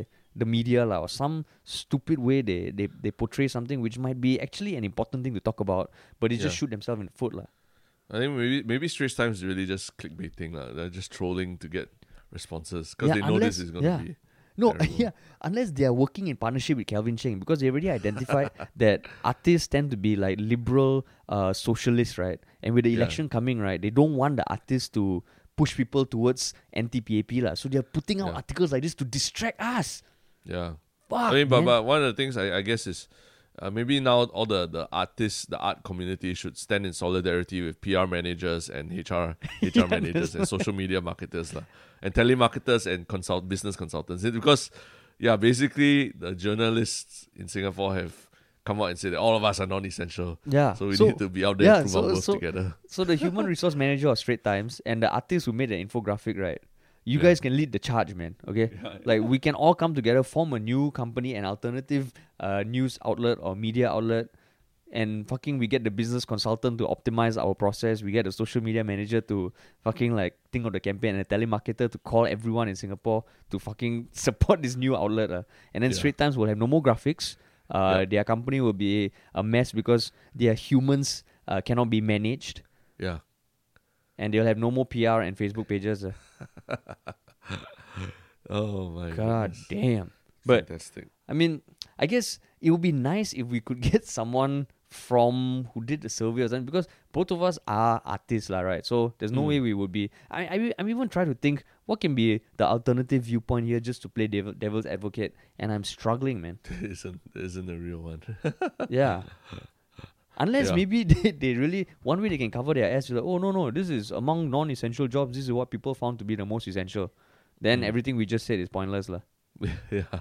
the media lah, or some stupid way they, they they portray something which might be actually an important thing to talk about but they just shoot themselves in the foot lah. I think maybe maybe Straits Times is really just clickbaiting lah. They're just trolling to get responses because Yeah, they know unless- this is going to yeah. be. No, yeah, unless they are working in partnership with Calvin Cheng because they already identified that artists tend to be like liberal uh, socialists, right? And with the Yeah. election coming, right, they don't want the artists to push people towards anti-PAP lah. So they're putting out Yeah. articles like this to distract us. Yeah. Fuck, I mean, but, man. but one of the things I, I guess is uh, maybe now all the, the artists, the art community should stand in solidarity with PR managers and HR HR managers and social media marketers lah, and telemarketers and consult business consultants It- because yeah, basically the journalists in Singapore have come out and said that all of us are non-essential. yeah, So we need to be out there yeah, and prove our so- worth so- together. So the human resource manager of Straits Times and the artist who made the infographic, right? You Yeah. guys can lead the charge, man. Okay, like we can all come together, form a new company, an alternative uh, news outlet or media outlet, and fucking we get the business consultant to optimize our process. We get the social media manager to fucking like think of the campaign, and a telemarketer to call everyone in Singapore to fucking support this new outlet. Uh. And then Yeah. Straits Times will have no more graphics. Uh. Their company will be a mess because their humans uh, cannot be managed Yeah. And they'll have no more PR and Facebook pages. Oh my God goodness. damn. But Fantastic. I mean, I guess it would be nice if we could get someone from who did the survey or something because both of us are artists, lah, right? So there's no Mm. way we would be. I, I I'm even trying to think what can be the alternative viewpoint here just to play devil, devil's advocate, and I'm struggling, man. isn't isn't a real one. Yeah. Unless Yeah. maybe they, they really one way they can cover their ass is like, oh no no, this is among non essential jobs, this is what people found to be the most essential. Then Mm. everything we just said is pointless. lah. yeah.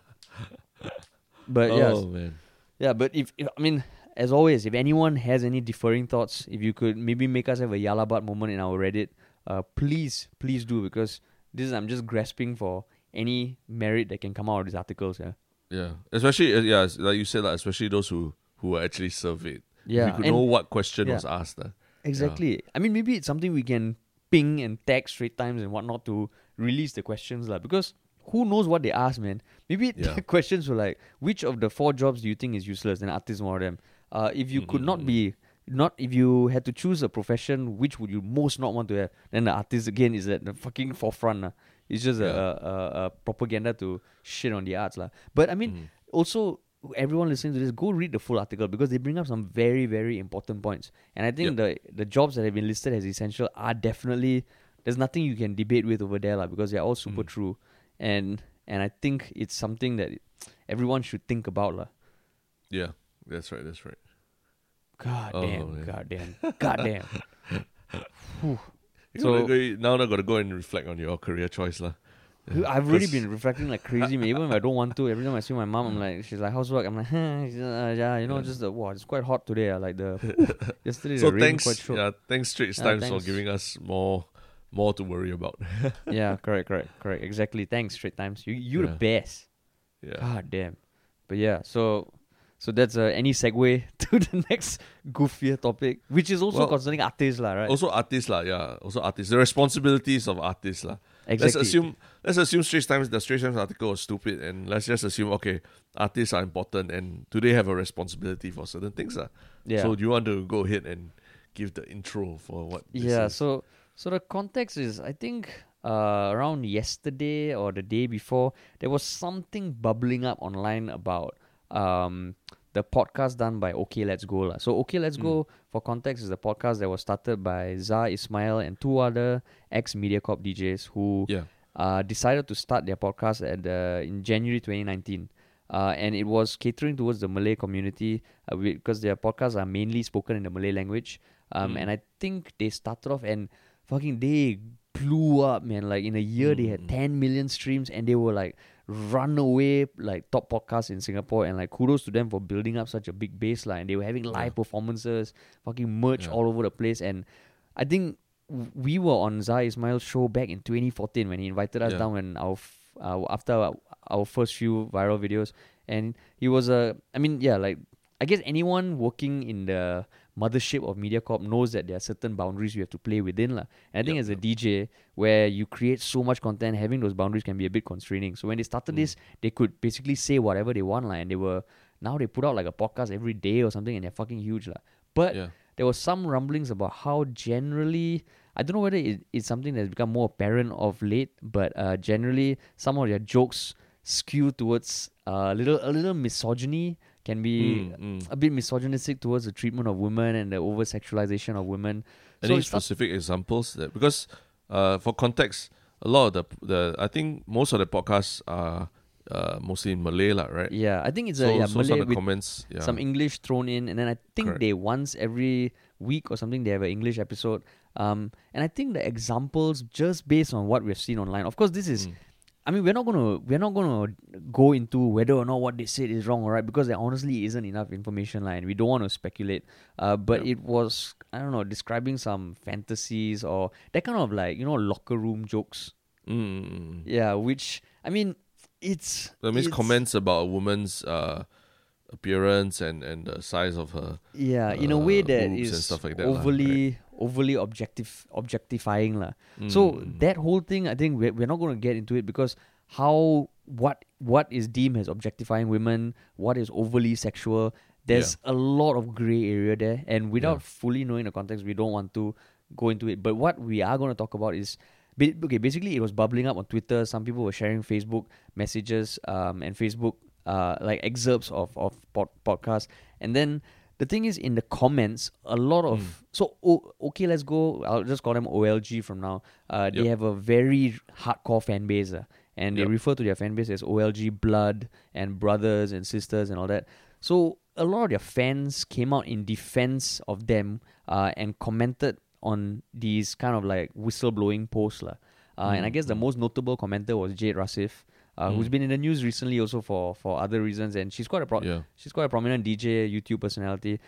But oh yeah. man. Yeah, but if, if I mean as always, if anyone has any differing thoughts, if you could maybe make us have a Yah Lah But moment in our Reddit, uh, please, please do because this is I'm just grasping for any merit that can come out of these articles. Yeah. Yeah, especially uh, yeah, like you said, like, especially those who who were actually surveyed. Yeah. we could and- know what question yeah. was asked. Uh. Exactly. I mean, maybe it's something we can ping and tag Straits Times and whatnot to release the questions, lah. Because who knows what they ask, man? Maybe Yeah. the questions were like, which of the four jobs do you think is useless? And artist one of them. Uh, if you could not be, not if you had to choose a profession, which would you most not want to have? Then the artist again is at the fucking forefront. lah. It's just a, Yeah. a, a, a propaganda to shit on the arts, lah. But I mean, Mm. also everyone listening to this go read the full article because they bring up some very very important points and i think the the jobs that have been listed as essential are definitely there's nothing you can debate with over there lah, because they're all super Mm. true and and i think it's something that everyone should think about lah. Yeah, that's right. That's right. god Oh, damn god damn god damn So- gotta now I got to go and reflect on your career choice, lah. I've really been reflecting like crazy, man. Even if I don't want to, every time I see my mom, I'm like, she's like, "How's work?" I'm like, huh, uh, "Yeah, you know, Yeah. just the wow, it's quite hot today. Uh, like the yesterday So the rain thanks, quite short. yeah, thanks Straits Yeah, Times thanks. for giving us more more to worry about. yeah, correct, correct, correct. Exactly. Thanks, Straits Times. You you're the best. yeah. God damn. But yeah, so so that's uh, any segue to the next goofier topic, which is also Well, concerning artists, lah, right? Also artists, lah. Yeah, also artists. The responsibilities of artists, lah. Exactly. Let's assume let's assume Straits Times the Straits Times article was stupid, and let's just assume okay, artists are important, and do they have a responsibility for certain things, lah? Yeah. So do you want to go ahead and give the intro for what? this yeah. is? So so the context is, I think, uh, around yesterday or the day before, there was something bubbling up online about um the podcast done by OK Let's Go. lah. So OK Let's Mm. Go, for context, is the podcast that was started by Zah Ismail and two other ex Mediacorp DJs who yeah, uh, decided to start their podcast at the, in January 2019. Uh, and it was catering towards the Malay community uh, because their podcasts are mainly spoken in the Malay language. Um, Mm. And I think they started off and fucking they blew up, man. Like in a year, they had Mm. 10 million streams and they were like runaway like top podcasts in Singapore. And like kudos to them for building up such a big baseline. They were having live Yeah. performances, fucking merch Yeah. all over the place. And I think we were on Zah Ismail's show back in 2014 when he invited us Yeah. down when our f- uh, after our, our first few viral videos, and he was a. I mean, yeah, like I guess anyone working in the mothership of MediaCorp knows that there are certain boundaries you have to play within, lah. And I think Yep, as a DJ, where you create so much content, having those boundaries can be a bit constraining. So when they started Mm. this, they could basically say whatever they want, lah. And they were now they put out like a podcast every day or something, and they're fucking huge, lah. But yeah, there was some rumblings about how generally I don't know whether it, it's something that's become more apparent of late, but uh, generally some of their jokes skew towards uh, a little a little misogyny can be Mm, mm. a bit misogynistic towards the treatment of women and the over sexualization of women. Any start- specific examples that because uh, for context, a lot of the the I think most of the podcasts are uh, mostly in Malay, lah, right? yeah, I think it's So, a yeah, so Malay of the with comments, yeah, some English thrown in, and then I think Correct. they once every week or something they have an English episode. Um, and I think the examples just based on what we've seen online. Of course, this is. Mm. I mean, we're not gonna we're not gonna go into whether or not what they said is wrong or right because there honestly isn't enough information, line. We don't want to speculate. Uh, but Yep. it was I don't know describing some fantasies or that kind of like you know locker room jokes. Mm. Yeah, which I mean, it's That means it's- comments about a woman's uh, appearance and, and the size of her. Yeah, in a way uh, that boobs and is stuff like that overly overly objective objectifying lah. So Mm, that whole thing, I think we're, we're not going to get into it because how what what is deemed as objectifying women, what is overly sexual. There's a lot of gray area there, and without Yeah. fully knowing the context, we don't want to go into it. But what we are going to talk about is. Okay, basically, it was bubbling up on Twitter. Some people were sharing Facebook messages um, and Facebook uh, like excerpts of of pod- podcasts, and then the thing is in the comments a lot of Mm. so o- okay let's go i'll just call them olg from now uh, they have a very hardcore fan base uh, and they Yep. refer to their fan base as olg blood and brothers and sisters and all that so a lot of their fans came out in defense of them uh, and commented on these kind of like whistleblowing posts. Uh, and I Mm, guess the mm. most notable commenter was Jade Rasif, uh, who's Mm. been in the news recently also for for other reasons, and she's quite a pro- yeah. she's quite a prominent DJ, YouTube personality.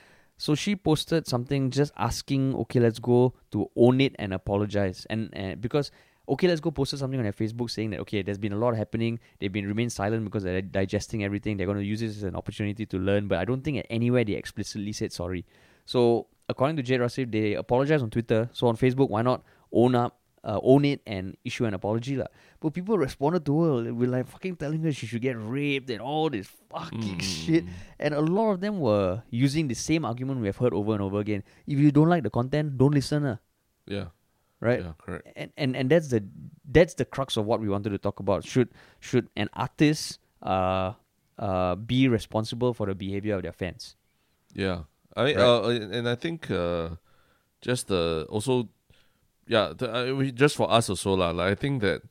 so she posted something just asking okay let's go to own it and apologize. And, because okay let's go posted something on their facebook saying that okay there's been a lot happening. They've been remain silent because they're digesting everything. They're going to use this as an opportunity to learn. But i don't think at anywhere they explicitly said sorry. So according to jade rasif they apologized on twitter. So on facebook why not own up uh, own it and issue an apology lah. But people responded to her with like fucking telling her she should get raped and all this fucking Mm. shit. And a lot of them were using the same argument we have heard over and over again. If you don't like the content, don't listen, uh, Yeah. right? Yeah. Correct. And, and and that's the that's the crux of what we wanted to talk about. Should should an artist uh uh be responsible for the behavior of their fans? Yeah, I Right. uh, and I think uh, just the also, yeah, the, uh, just for us also lah. Like I think that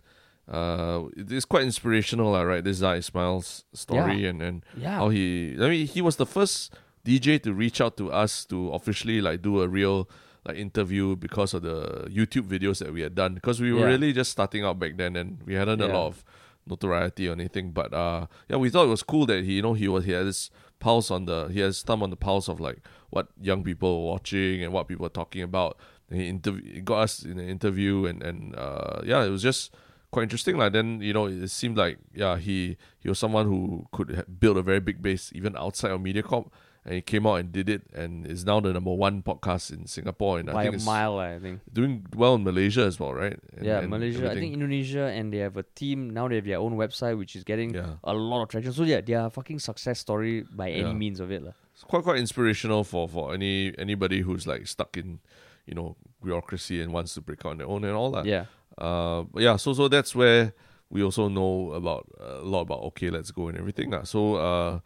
uh, it's quite inspirational lah, right? This Zai Ismail's story and and Yeah. how he. I mean, he was the first DJ to reach out to us to officially like do a real like interview because of the YouTube videos that we had done because we were Yeah. really just starting out back then and we hadn't a lot of notoriety or anything. But uh, yeah, we thought it was cool that he, you know, he was he had this pulse on the he has thumb on the pulse of like what young people were watching and what people were talking about. He got us in an interview and and uh, yeah, it was just quite interesting. Like then you know it seemed like yeah he he was someone who could ha- build a very big base even outside of MediaCorp. And he came out and did it, and is now the number one podcast in Singapore, and I By think a mile, I think. doing well in Malaysia as well, right? And- yeah, and Malaysia. I think Indonesia, and they have a team now. They have their own website, which is getting Yeah. a lot of traction. So yeah, they are a fucking success story by any Yeah. means of it, lah. it's quite quite inspirational for for any anybody who's like stuck in you know bureaucracy and wants to break out on their own and all that. Yeah, Uh, yeah. So so that's where we also know about uh, a lot about okay, let's go and everything. lah. So uh,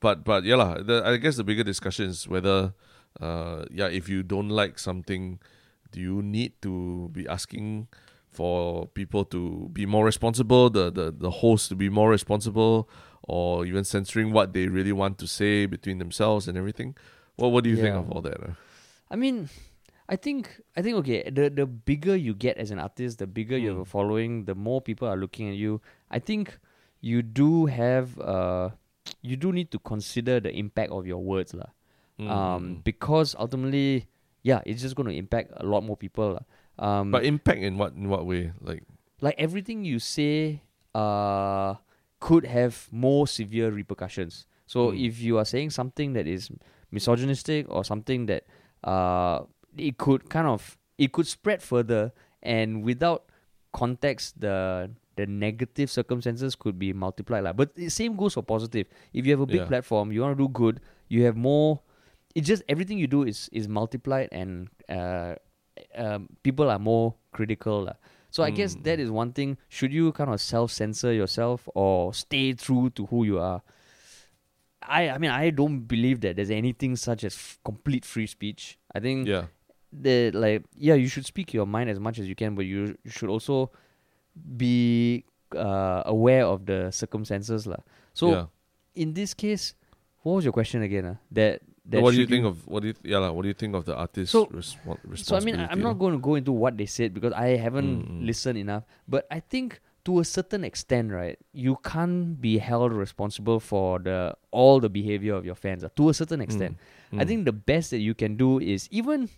but but yeah lah. The, I guess the bigger discussion is whether uh yeah if you don't like something, do you need to be asking for people to be more responsible, the the the host to be more responsible, or even censoring what they really want to say between themselves and everything. Well, what do you think of all that? uh? I mean, I think I think okay. The the bigger you get as an artist, the bigger you have a Mm. following, the more people are looking at you. I think you do have uh, you do need to consider the impact of your words, lah. Um, Mm. because ultimately, yeah, it's just going to impact a lot more people, lah. Um, but impact in what in what way? Like like everything you say uh could have more severe repercussions so Mm. if you are saying something that is misogynistic or something that uh it could kind of it could spread further and without context the the negative circumstances could be multiplied like. but the same goes for positive if you have a big Yeah. platform you want to do good you have more it's just everything you do is is multiplied and uh um, people are more critical lah. So I guess Mm. that is one thing. Should you kind of self censor yourself or stay true to who you are? I I mean I don't believe that there's anything such as f- complete free speech. I think yeah, that like yeah you should speak your mind as much as you can, but you you should also be uh, aware of the circumstances lah. So yeah. in this case, what was your question again? Uh? That that what do you think of what do you yeah lah, what do you think of the artist So- respon- So I mean, I- I'm not going to go into what they said because I haven't Mm, mm. listened enough. But I think to a certain extent, right, you can't be held responsible for the all the behavior of your fans. uh, to a certain extent, I Mm. think the best that you can do is even.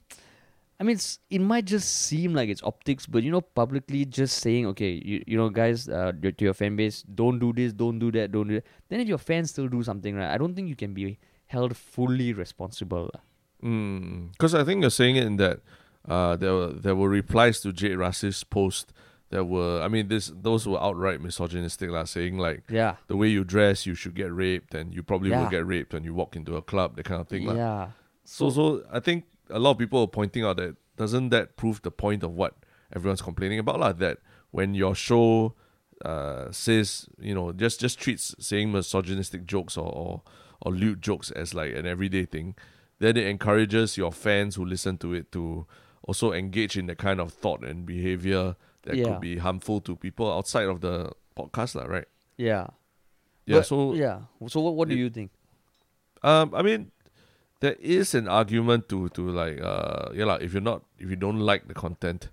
I mean, it might just seem like it's optics, but you know, publicly just saying, okay, you, you know, guys, uh, to your fan base, don't do this, don't do that, don't do that. Then if your fans still do something, right, I don't think you can be held fully responsible. Because I think you're saying it in that uh, there were there were replies to Jade Rasif's post that were I mean this those were outright misogynistic lah, saying like Yeah. the way you dress you should get raped and you probably will get raped when you walk into a club that kind of thing. Yeah. So so I think a lot of people are pointing out that doesn't that prove the point of what everyone's complaining about lah? That when your show uh, says you know just just treats saying misogynistic jokes or, or or lewd jokes as like an everyday thing, then it encourages your fans who listen to it to also engage in the kind of thought and behavior that Yeah. could be harmful to people outside of the podcast, lah, right? Yeah. Yeah. But- so yeah. So what what do it- you think? Um, I mean, there is an argument to to like uh yeah like if you're not if you don't like the content,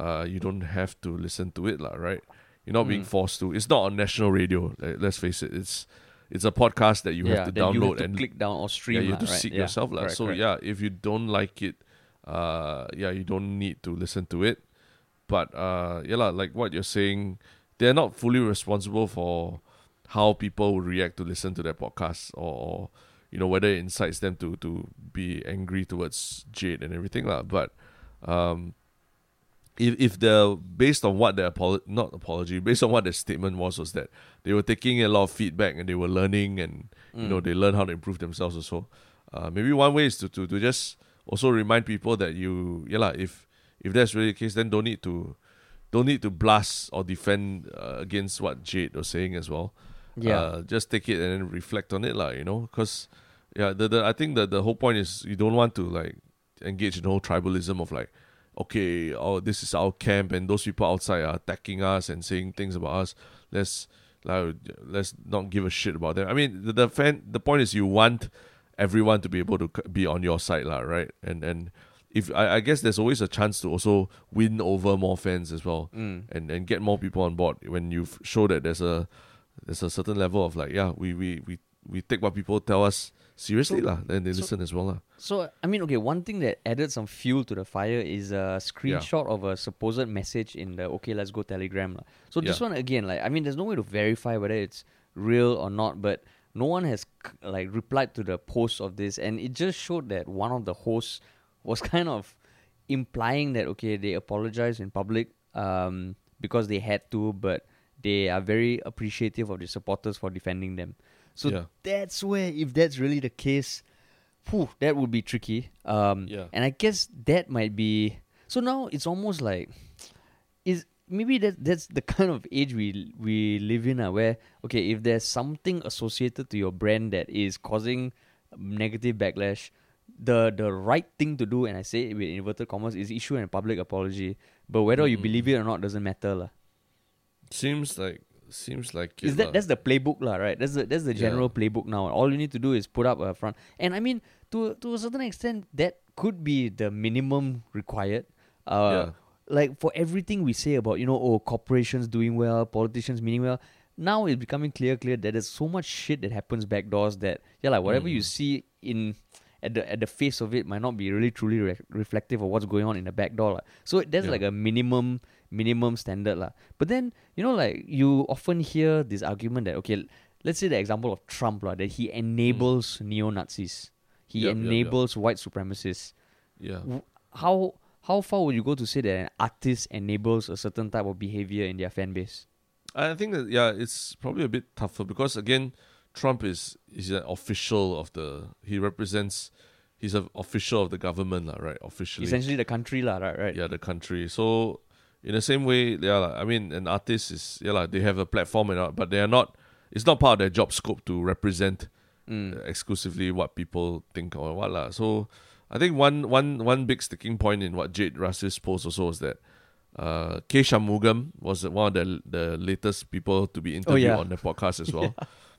uh you don't have to listen to it lah right. You're not being Mm. forced to. It's not on national radio. like, let's face it. It's it's a podcast that you yeah, have to download you have to and click down or stream. yeah, you have to right? seek Yeah, yourself lah. correct, So correct. yeah, if you don't like it, uh, yeah, you don't need to listen to it. But uh, yeah, like what you're saying, they're not fully responsible for how people will react to listen to their podcast or, or you know whether it incites them to to be angry towards Jade and everything lah. But um, if if they're based on what their apolo- not apology based on what their statement was was that they were taking a lot of feedback and they were learning and you know Mm. they learn how to improve themselves also. Uh, maybe one way is to, to to just also remind people that you yeah lah, if if that's really the case then don't need to don't need to blast or defend uh, against what Jade was saying as well. Yeah. Uh, just take it and then reflect on it, lah. You know, because yeah, the, the I think that the whole point is you don't want to like engage in the whole tribalism of like, okay, oh, this is our camp, and those people outside are attacking us and saying things about us. Let's like, let's not give a shit about them. I mean, the, the fan. The point is you want everyone to be able to be on your side, lah, right? And and if I, I guess there's always a chance to also win over more fans as well Mm. and and get more people on board when you show that there's a there's a certain level of like yeah we we we, we take what people tell us seriously So- lah then they so- listen as well lah So I mean, okay, one thing that added some fuel to the fire is a screenshot of a supposed message in the OK Let's Go Telegram. lah. So this one again, like I mean, there's no way to verify whether it's real or not, but no one has like replied to the post of this, and it just showed that one of the hosts was kind of implying that okay, they apologized in public um, because they had to, but they are very appreciative of the supporters for defending them. So Yeah. that's where, if that's really the case, whew, that would be tricky. Um, Yeah. And I guess that might be. So now it's almost like, is maybe that that's the kind of age we we live in, uh, where okay, if there's something associated to your brand that is causing negative backlash, the the right thing to do, and I say it with inverted commas, is issue a public apology. But whether you Mhm. believe it or not doesn't matter, lah. Seems like seems like Is that lah. that's the playbook lah, right? That's the that's the Yeah. general playbook now. All you need to do is put up a front, and I mean to to a certain extent that could be the minimum required. Uh, Yeah. Like for everything we say about you know oh corporations doing well, politicians meaning well. Now it's becoming clear clear that there's so much shit that happens backdoors that yeah like whatever you Mm. see in at the at the face of it might not be really truly re- reflective of what's going on in the back door. lah. So there's Yeah. like a minimum minimum standard lah. But then you know like you often hear this argument that okay, let's say the example of Trump lah that he enables neo Nazis, he Mm. Yup, yup, yup. enables white supremacists. yeah How how far would you go to say that an artist enables a certain type of behavior in their fan base? I think that yeah it's probably a bit tougher because again Trump is is an official of the he represents he's an official of the government lah right officially Essentially, the country lah, right? Right. yeah the country so in the same way yeah lah, I mean an artist is yeah like, they have a platform and all, but they are not it's not part of their job scope to represent Mm. uh, exclusively what people think or what lah. So I think one one one big sticking point in what Jade Rasif's post also was that uh, K Shanmugam was one of the the latest people to be interviewed yeah. on the podcast as well.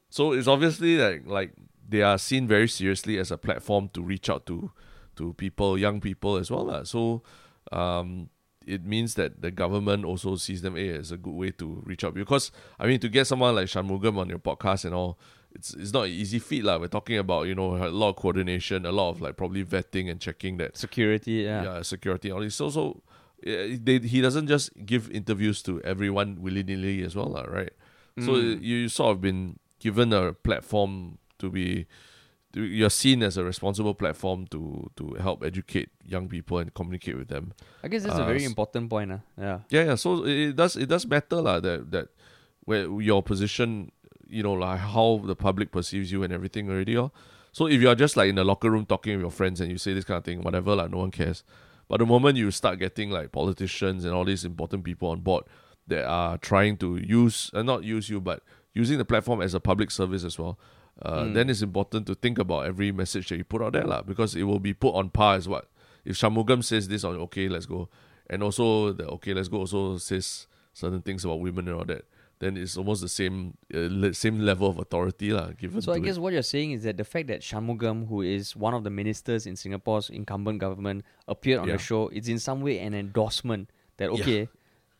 So it's obviously like like they are seen very seriously as a platform to reach out to to people, young people as well. lah. So um, it means that the government also sees them eh, as a good way to reach out. Because I mean, to get someone like Shanmugam on your podcast and all, it's it's not an easy feat lah. We're talking about you know a lot of coordination, a lot of like probably vetting and checking that Security, yeah. yeah, security. All this. So so uh, they, he doesn't just give interviews to everyone willy nilly as well, right? So Mm. you you sort of been given a platform to be. You're seen as a responsible platform to to help educate young people and communicate with them. I guess that's a Uh, very important point. Uh. Yeah. Yeah, yeah. So it, does it does matter lah that that where your position, you know, like how the public perceives you and everything already. Oh. So if you're just like in the locker room talking with your friends and you say this kind of thing, whatever, like no one cares. But the moment you start getting like politicians and all these important people on board that are trying to use, uh, not use you, but using the platform as a public service as well, uh, Mm. then it's important to think about every message that you put out there, lah, because it will be put on par as what if Shanmugam says this on okay, let's go, and also the okay, let's go also says certain things about women and all that, then it's almost the same uh, le- same level of authority lah. Given So I guess it. what you're saying is that the fact that Shanmugam, who is one of the ministers in Singapore's incumbent government, appeared on Yeah. the show, it's in some way an endorsement that Yeah. okay,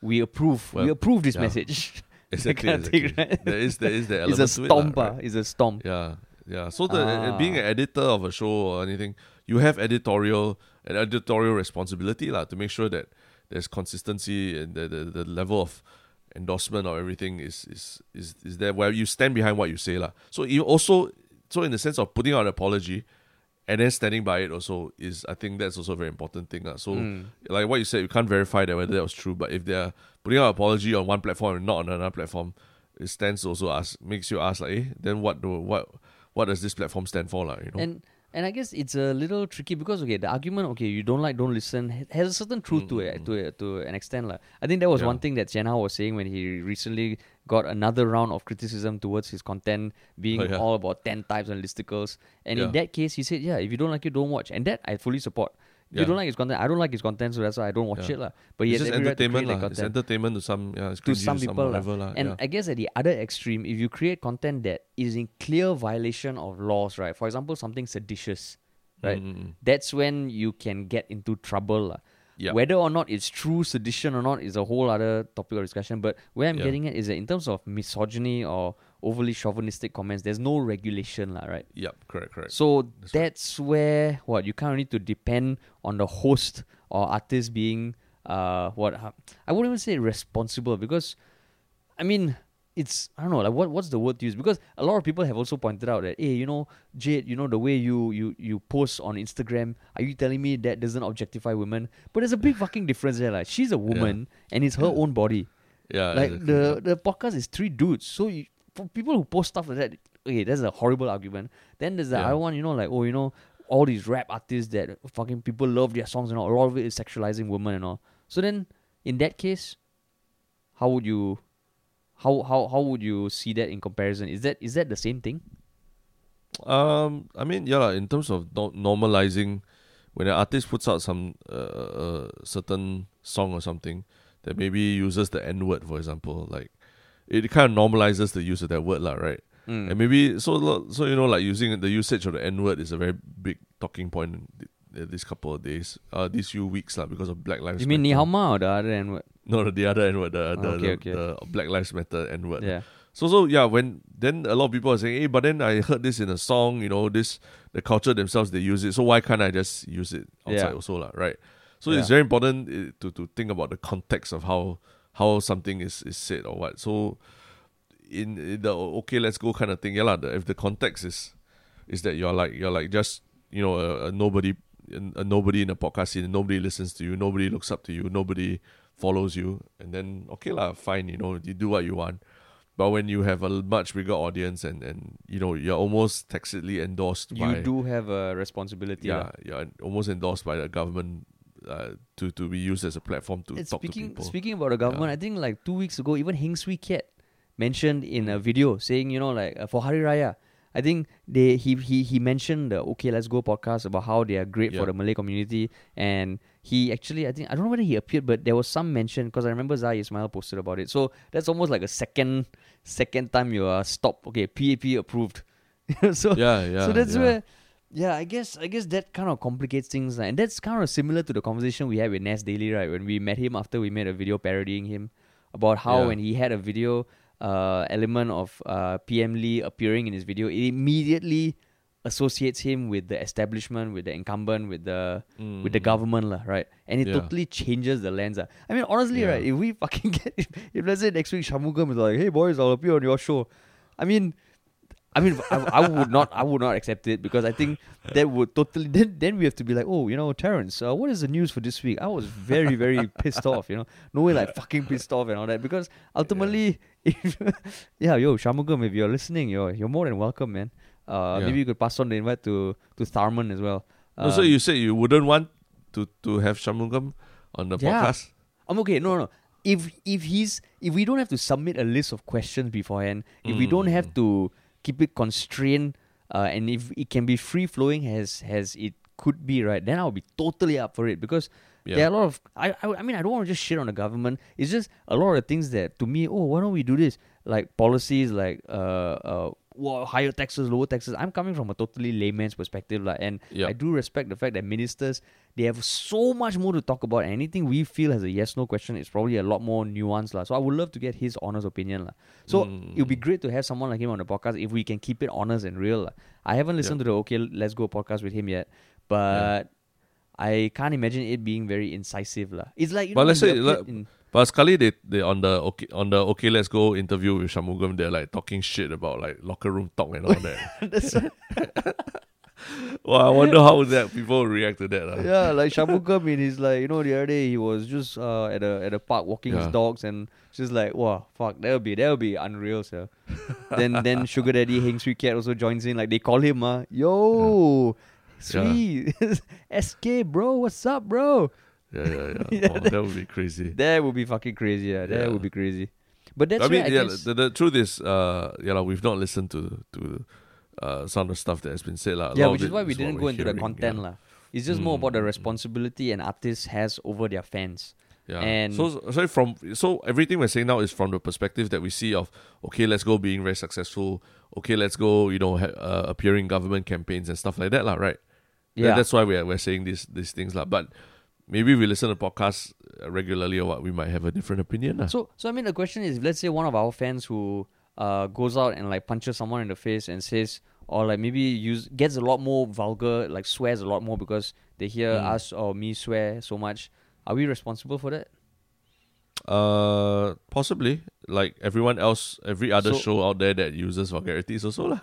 we approve, we approve this yeah. message. Exactly, of thing, exactly. right? There is there is the it's element a to it lah, stomp, ah. right? It's a stomp. Yeah, yeah. So the uh, being an Ah. editor of a show or anything, you have editorial an editorial responsibility lah to make sure that there's consistency and the, the, the level of endorsement or everything is is is is there where you stand behind what you say lah. So you also so in the sense of putting out an apology and then standing by it also is I think that's also a very important thing lah. So Mm. like what you said, you can't verify that whether that was true, but if they're putting out apology on one platform and not on another platform, it stands also ask makes you ask like, eh, then what do what what does this platform stand for, like, you know? And and I guess it's a little tricky because okay, the argument okay, you don't like, don't listen, has a certain truth to it, to to an extent, like. I think that was Yeah. one thing that Jian Hao was saying when he recently got another round of criticism towards his content being Oh, yeah. all about ten types and listicles. And in that case, he said, yeah, if you don't like it, don't watch, and that I fully support. If Yeah. you don't like his content, I don't like his content, so that's why I don't watch Yeah. it, lah. But he it's just right entertainment, lah. It's entertainment to some, yeah, it's to some people whatever, lah. and yeah. I guess at the other extreme, if you create content that is in clear violation of laws, right? For example, something seditious, right? Mm, mm, mm. That's when you can get into trouble. lah. Yeah. Whether or not it's true sedition or not is a whole other topic of discussion. But where I'm Yeah. getting at is that in terms of misogyny or overly chauvinistic comments, there's no regulation, lah, right? Yep, correct, correct. So That's that's, right. where what you kind of need to depend on the host or artist being uh what I wouldn't even say responsible because I mean it's I don't know like what what's the word to use because a lot of people have also pointed out that hey you know Jade you know the way you you you post on Instagram are you telling me that doesn't objectify women but there's a big fucking difference there like she's a woman and it's her Yeah. own body yeah, like exactly, the the podcast is three dudes. So you, for people who post stuff like that, okay, that's a horrible argument. Then there's the Yeah. other one, you know, like oh, you know, all these rap artists that fucking people love their songs and all. A lot of it is sexualizing women and all. So then, in that case, how would you, how how how would you see that in comparison? Is that is that the same thing? Um, I mean, yeah, in terms of no- normalizing, when an artist puts out some uh, uh, certain song or something that maybe uses the N word, for example, like it kind of normalizes the use of that word, lah, right? Mm. And maybe so, so you know, like using the usage of the N word is a very big talking point in th- this couple of days, uh, these few weeks, lah, because of Black Lives. You mean. Nihama or the other N word? No, the other N word, the the, Okay, the, okay. the Black Lives Matter N word. Yeah. So so yeah, when then a lot of people are saying, hey, but then I heard this in a song, you know, this the culture themselves they use it. So why can't I just use it outside Yeah. also, lah, right? So it's very important eh, to to think about the context of how how something is, is said or what. So in, in the okay, let's go kind of thing, yeah, lah, the, if the context is is that you're like you're like just you know a, a nobody a nobody in a podcast scene, nobody listens to you, nobody looks up to you, nobody follows you, and then okay lah, fine, you know, you do what you want. But when you have a much bigger audience and, and you know you're almost tacitly endorsed You by do have a responsibility. yeah lah. you're almost endorsed by the government uh, to to be used as a platform to And talk to speaking people. speaking about the government, Yeah. I think like two weeks ago, even Heng Swee Kiat mentioned in a video saying, you know, like uh, for Hari Raya, I think they he he he mentioned the Okay Let's Go podcast about how they are great Yeah. for the Malay community, and he actually I think I don't know whether he appeared, but there was some mention because I remember Zai Ismail posted about it. So that's almost like a second second time you are stopped. Okay, PAP approved. so yeah, yeah. so that's yeah. where yeah i guess i guess that kind of complicates things and that's kind of similar to the conversation we had with nas daily right when we met him after we made a video parodying him about how Yeah. when he had a video uh, element of uh, pm lee appearing in his video it immediately associates him with the establishment with the incumbent with the with the Mm. government lah, right and it Yeah. totally changes the lens ah. i mean honestly Yeah. right if we fucking get if, if let's say next week Shanmugam is like hey boys i'll appear on your show i mean I mean, I, I would not, I would not accept it because I think that would totally. Then, then we have to be like, oh, you know, Terrence, uh, what is the news for this week? I was very, very pissed off. You know, no way, like fucking pissed off and all that. Because ultimately, if, yeah, yo, Shanmugam, if you're listening, you're you're more than welcome, man. Uh, Yeah. maybe you could pass on the invite to to Tharman as well. No, so Um, you said you wouldn't want to to have Shanmugam on the Yeah. podcast? I'm okay. No, no. If if he's if we don't have to submit a list of questions beforehand, if we don't have Mm. to keep it constrained, uh, and if it can be free flowing as as it could be, right? Then I'll be totally up for it because there Yeah. are a lot of I, I I mean I don't want to just shit on the government. It's just a lot of things that to me, oh, why don't we do this? Like policies, like uh uh well, higher taxes, lower taxes. I'm coming from a totally layman's perspective, like, and Yeah. I do respect the fact that ministers they have so much more to talk about. And anything we feel has a yes no question is probably a lot more nuanced, lah. So I would love to get his honest opinion, lah. So Mm. it would be great to have someone like him on the podcast if we can keep it honest and real. I haven't listened to the Okay Let's Go podcast with him yet, but I can't imagine it being very incisive, lah. It's like you But know, let's say, you like- appeared in- But sekali they they on the okay on the okay let's go interview with Shanmugam they're like talking shit about like locker room talk and all that. Well, I wonder how that people react to that. yeah, like Shanmugam in his like you know the other day he was just uh, at a at a park walking his dogs and just like wow fuck that'll be that'll be unreal sir. then then Sugar Daddy Heng Swee Kiat also joins in like they call him uh yo sweet SK bro what's up bro Yeah, yeah, yeah. Yeah, Oh, that would be crazy. that would be fucking crazy yeah that Yeah. would be crazy. But that's I mean, I yeah, guess, the, the truth is, uh, yeah, like, we've not listened to to uh, some of the stuff that has been said. A yeah, which is why we didn't go into the content yeah. lah. It's just more about the Mm, mm. responsibility an artist has over their fans. Yeah. And- so so from so everything we're saying now is from the perspective that we see of okay, let's go being very successful. Okay, let's go, you know, ha- uh, appearing government campaigns and stuff like that, lah. Right. That- Yeah, that's why we're we're saying these these things, lah. But maybe we listen to podcasts uh, regularly or what, we might have a different opinion, lah. So, so I mean, the question is, let's say one of our fans who uh, goes out and like punches someone in the face and says, or like maybe use gets a lot more vulgar, like swears a lot more because they hear Mm. us or me swear so much. Are we responsible for that? Uh, possibly like everyone else, every other So- show out there that uses vulgarities also, lah.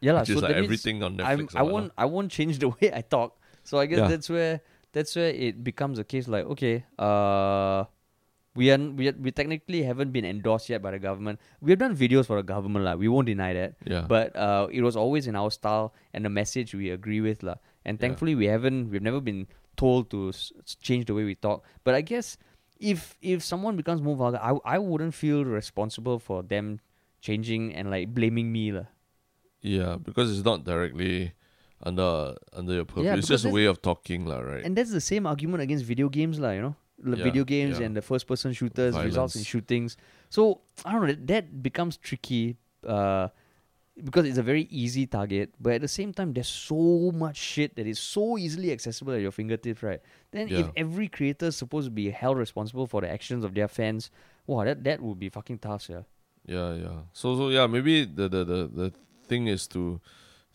Yeah, lah. Which is so like everything on I'm, Netflix. I won't, I won't change the way I talk. So I guess Yeah. that's where that's where it becomes a case like, okay, uh. We are, we are, we technically haven't been endorsed yet by the government. We have done videos for the government, lah. We won't deny that. Yeah. but uh, it was always in our style and the message we agree with lah. And Yeah. thankfully, we haven't we've never been told to s- s- change the way we talk. But I guess if if someone becomes more vulgar, I I wouldn't feel responsible for them changing and like blaming me lah. Yeah, because it's not directly under under your purview. Yeah, it's just a way of talking, lah, right? And that's the same argument against video games lah. You know, the Yeah, video games yeah. and the first person shooters results in shootings. So I don't know that, that becomes tricky. Uh, because it's a very easy target, but at the same time, there's so much shit that is so easily accessible at your fingertips, right? Then if every creator is supposed to be held responsible for the actions of their fans, wow, that that would be fucking tough, yeah. Yeah, yeah. So so yeah, maybe the the the, the thing is to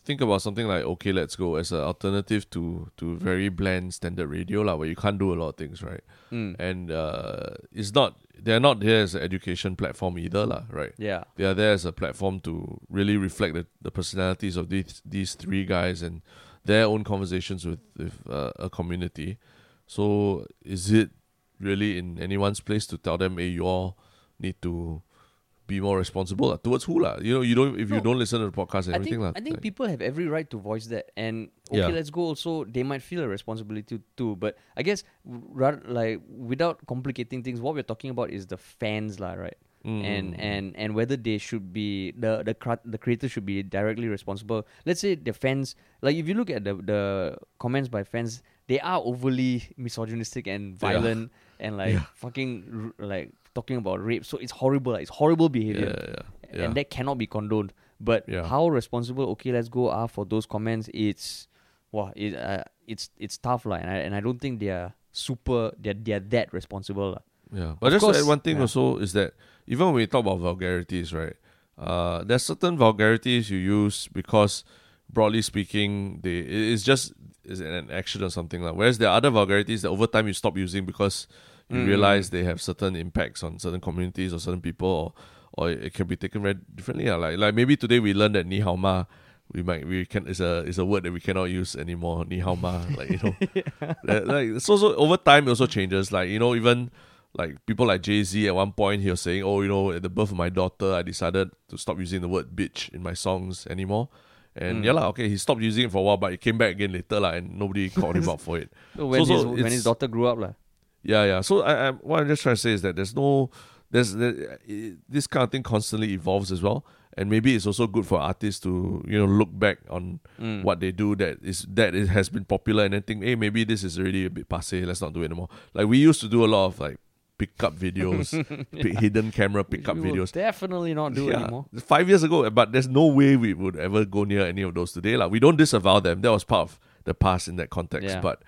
think about something like okay, let's go as an alternative to to very bland standard radio, lah, where you can't do a lot of things, right? Mm. And uh, it's not they're not there as an education platform either, lah, right? Yeah. They are there as a platform to really reflect the, the personalities of these these three guys and their own conversations with with uh, a community. So is it really in anyone's place to tell them, hey, you all need to be more responsible towards who lah? You know, you don't if you No. don't listen to the podcast and I everything think, lah. I think people have every right to voice that, and okay, Yeah. let's go. Also, they might feel a responsibility too. But I guess, rather like without complicating things, what we're talking about is the fans, lah, right? Mm, and and and whether they should be the the cra- the creator should be directly responsible. Let's say the fans, like if you look at the the comments by fans, they are overly misogynistic and violent and like Yeah. fucking r- like talking about rape. So it's horrible. It's horrible behavior yeah, yeah. and that cannot be condoned. But how responsible okay let's go are for those comments? It's wow, it, uh, it's it's tough lah, and I and I don't think they are super they're they're that responsible lah. Yeah, but Of just to add course, one thing also is that even when we talk about vulgarities, right? Uh, there's certain vulgarities you use because, broadly speaking, they it's just is an action or something like. Whereas there are other vulgarities that over time you stop using because you Mm. realize they have certain impacts on certain communities or certain people, or or it can be taken very differently. lah. Like like maybe today we learned that ni hao ma. We might we can is a is a word that we cannot use anymore. Ni hao ma, like you know, that- like so so over time it also changes. Like you know even like people like Jay Z at one point he was saying, oh you know at the birth of my daughter I decided to stop using the word bitch in my songs anymore. And Mm. yeah lah, okay, he stopped using it for a while, but it came back again later lah, and nobody called him out for it. So when So- his so when his daughter grew up lah. Yeah, yeah. So I, I what I'm just trying to say is that there's no, there's there, i- this kind of thing constantly evolves as well, and maybe it's also good for artists to you know look back on Mm. what they do that is that it has been popular and then think, hey, maybe this is already a bit passe. Let's not do it anymore. Like we used to do a lot of like pickup videos, pi- hidden camera pickup videos. Definitely not do Yeah, anymore. Five years ago, but there's no way we would ever go near any of those today. Like we don't disavow them. That was part of the past in that context. Yeah. But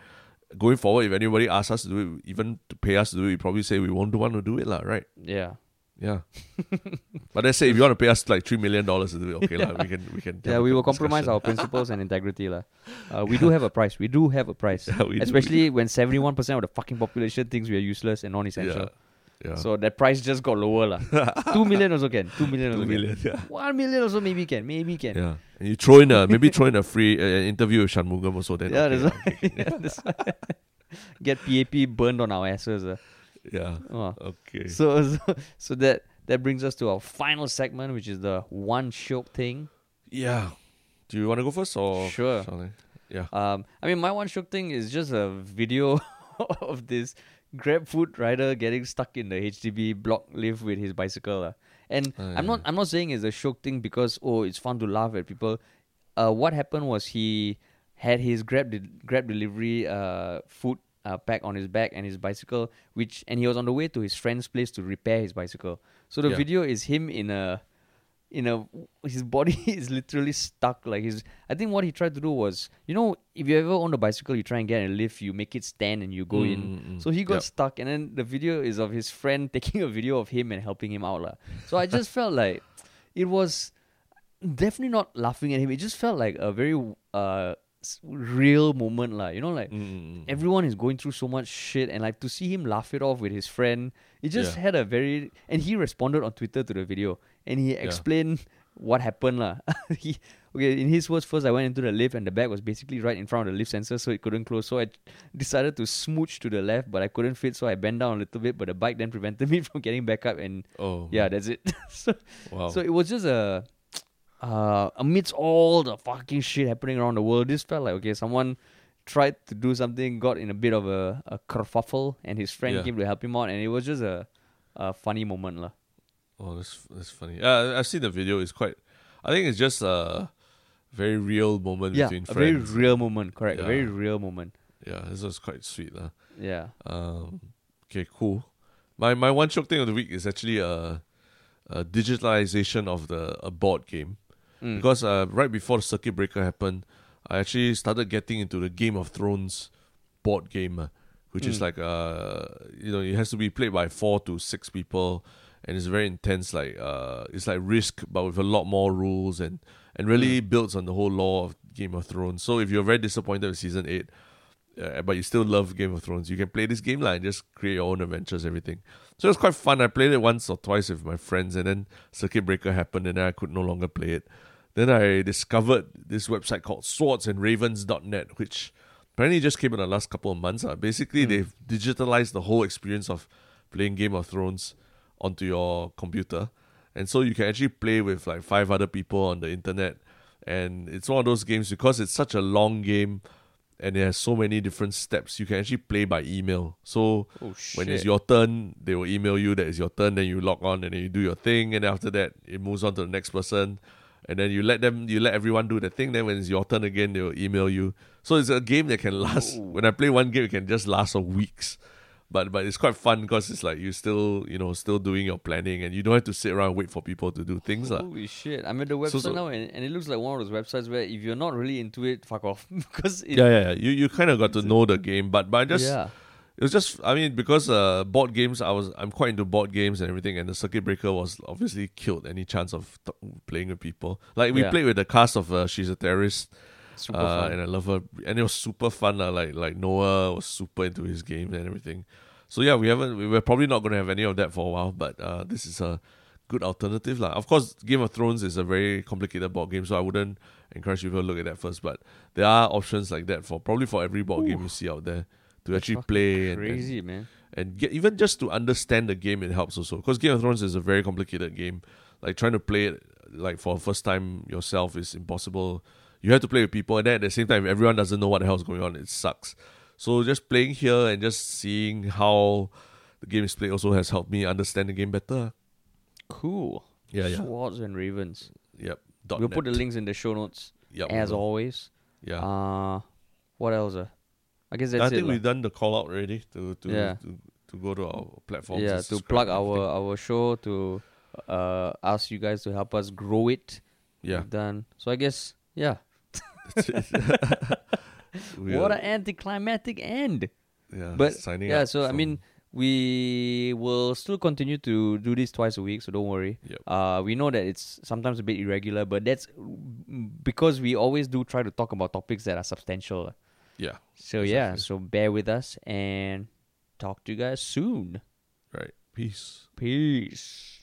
going forward, if anybody asks us to do it, even to pay us to do it, we probably say we won't want to do it, lah, right? Yeah. Yeah. but let's say if you want to pay us like three million dollars to do it, okay, lah, we can we can. Yeah, we will compromise our principles and integrity. lah. Uh, we do have a price. We do have a price. Yeah, we do. Especially when 71% of the fucking population thinks we are useless and non essential. Yeah. Yeah. So that price just got lower. lah. 2 million also can. 2 million also Two million, can. yeah. 1 million also maybe can. Maybe can. Yeah, and you throw in a maybe throw in a free uh, interview with Shanmugam also. Then Yeah, okay, that's okay. yeah, that's why. Get PAP burned on our asses. Uh. yeah. Oh. Okay. So, so so that that brings us to our final segment, which is the one shiok thing. yeah. Do you want to go first or Sure. Yeah. Um, I mean, my one shiok thing is just a video of this GrabFood rider getting stuck in the HDB block lift with his bicycle. Uh. And Ah, I'm not I'm not saying it's a shiok thing because oh it's fun to laugh at people. Uh, what happened was he had his Grab de- Grab delivery uh food uh, pack on his back and his bicycle, which and he was on the way to his friend's place to repair his bicycle. So the Yeah. video is him in a in a his body is literally stuck like his i think what he tried to do was you know if you ever own a bicycle you try and get a lift you make it stand and you go in Mm, mm, so he got Yep. stuck and then the video is of his friend taking a video of him and helping him out lah. so i just felt like it was definitely not laughing at him it just felt like a very uh real moment lah. you know like Mm, mm, mm. everyone is going through so much shit and like to see him laugh it off with his friend it just Yeah. had a very and he responded on twitter to the video and he explained what happened lah. he okay in his words first i went into the lift and the bag was basically right in front of the lift sensor so it couldn't close so i decided to smooch to the left but i couldn't fit so i bent down a little bit but the bike then prevented me from getting back up and Oh yeah that's it so Wow. so it was just a uh amidst all the fucking shit happening around the world, this felt like okay, someone tried to do something, got in a bit of a, a kerfuffle, and his friend Yeah. came to help him out, and it was just a a funny moment, lah. Oh, that's that's funny. Yeah, I've seen the video. It's quite. I think it's just a very real moment Yeah, between a very friends. real moment, correct? A very Yeah. real moment. yeah, this was quite sweet, lah. Yeah. Um, okay, cool. My my one shiok thing of the week is actually a, a digitalization of the a board game Mm. because uh, right before the circuit breaker happened, I actually started getting into the Game of Thrones board game, uh, which is Mm. like uh you know it has to be played by four to six people, and it's very intense. Like uh, it's like Risk, but with a lot more rules and and really builds on the whole lore of Game of Thrones. So if you're very disappointed with season eight, uh, but you still love Game of Thrones, you can play this game like and just create your own adventures, everything. So it was quite fun. I played it once or twice with my friends, and then Circuit Breaker happened, and then I could no longer play it. Then I discovered this website called swordsandravens.net, which apparently just came in the last couple of months. Uh. Basically, Mm. they've digitalized the whole experience of playing Game of Thrones onto your computer. And so you can actually play with like five other people on the internet. And it's one of those games because it's such a long game and it has so many different steps, you can actually play by email. So Oh when it's your turn, they will email you that it's your turn, then you log on and then you do your thing, and after that it moves on to the next person. And then you let them you let everyone do the thing, then when it's your turn again, they'll email you. So it's a game that can last Ooh. when I play one game it can just last for weeks. But but it's quite fun because it's like you still you know still doing your planning and you don't have to sit around and wait for people to do things. Holy shit! I'm at the website So- so- now, and, and it looks like one of those websites where if you're not really into it, fuck off. because it, Yeah, yeah, yeah. You you kind of got to know the game, but but I just yeah, it was just I mean because uh board games I was I'm quite into board games and everything and the circuit breaker was obviously killed any chance of t- playing with people. Like we Yeah. played with the cast of uh, she's a terrorist uh, and I love her and it was super fun uh, like like Noah was super into his game and everything. So yeah we haven't we we're probably not going to have any of that for a while but uh this is a good alternative lah. of course Game of Thrones is a very complicated board game so I wouldn't encourage people to look at that first but there are options like that for probably for every board game you see out there to actually Fucking play and, and man. and get even just to understand the game it helps also because game of thrones is a very complicated game like trying to play it like for the first time yourself is impossible you have to play with people and then at the same time if everyone doesn't know what the hell is going on it sucks so just playing here and just seeing how the game is played also has helped me understand the game better Cool. yeah yeah Swords and Ravens. yep we'll net. put the links in the show notes Yep, as always. yeah Uh what else? Uh? I guess that's i think lah. we've done the call out already to to, Yeah. to to go to our platforms. yeah and to plug our our show to uh ask you guys to help us grow it. yeah. We've done so. I guess yeah. What an anticlimactic end. yeah, but, signing yeah, so I mean, we will still continue to do this twice a week, so don't worry. Yep. Uh, we know that it's sometimes a bit irregular, but that's because we always do try to talk about topics that are substantial. Yeah, So yeah, so bear with us and talk to you guys soon. right. Peace. Peace.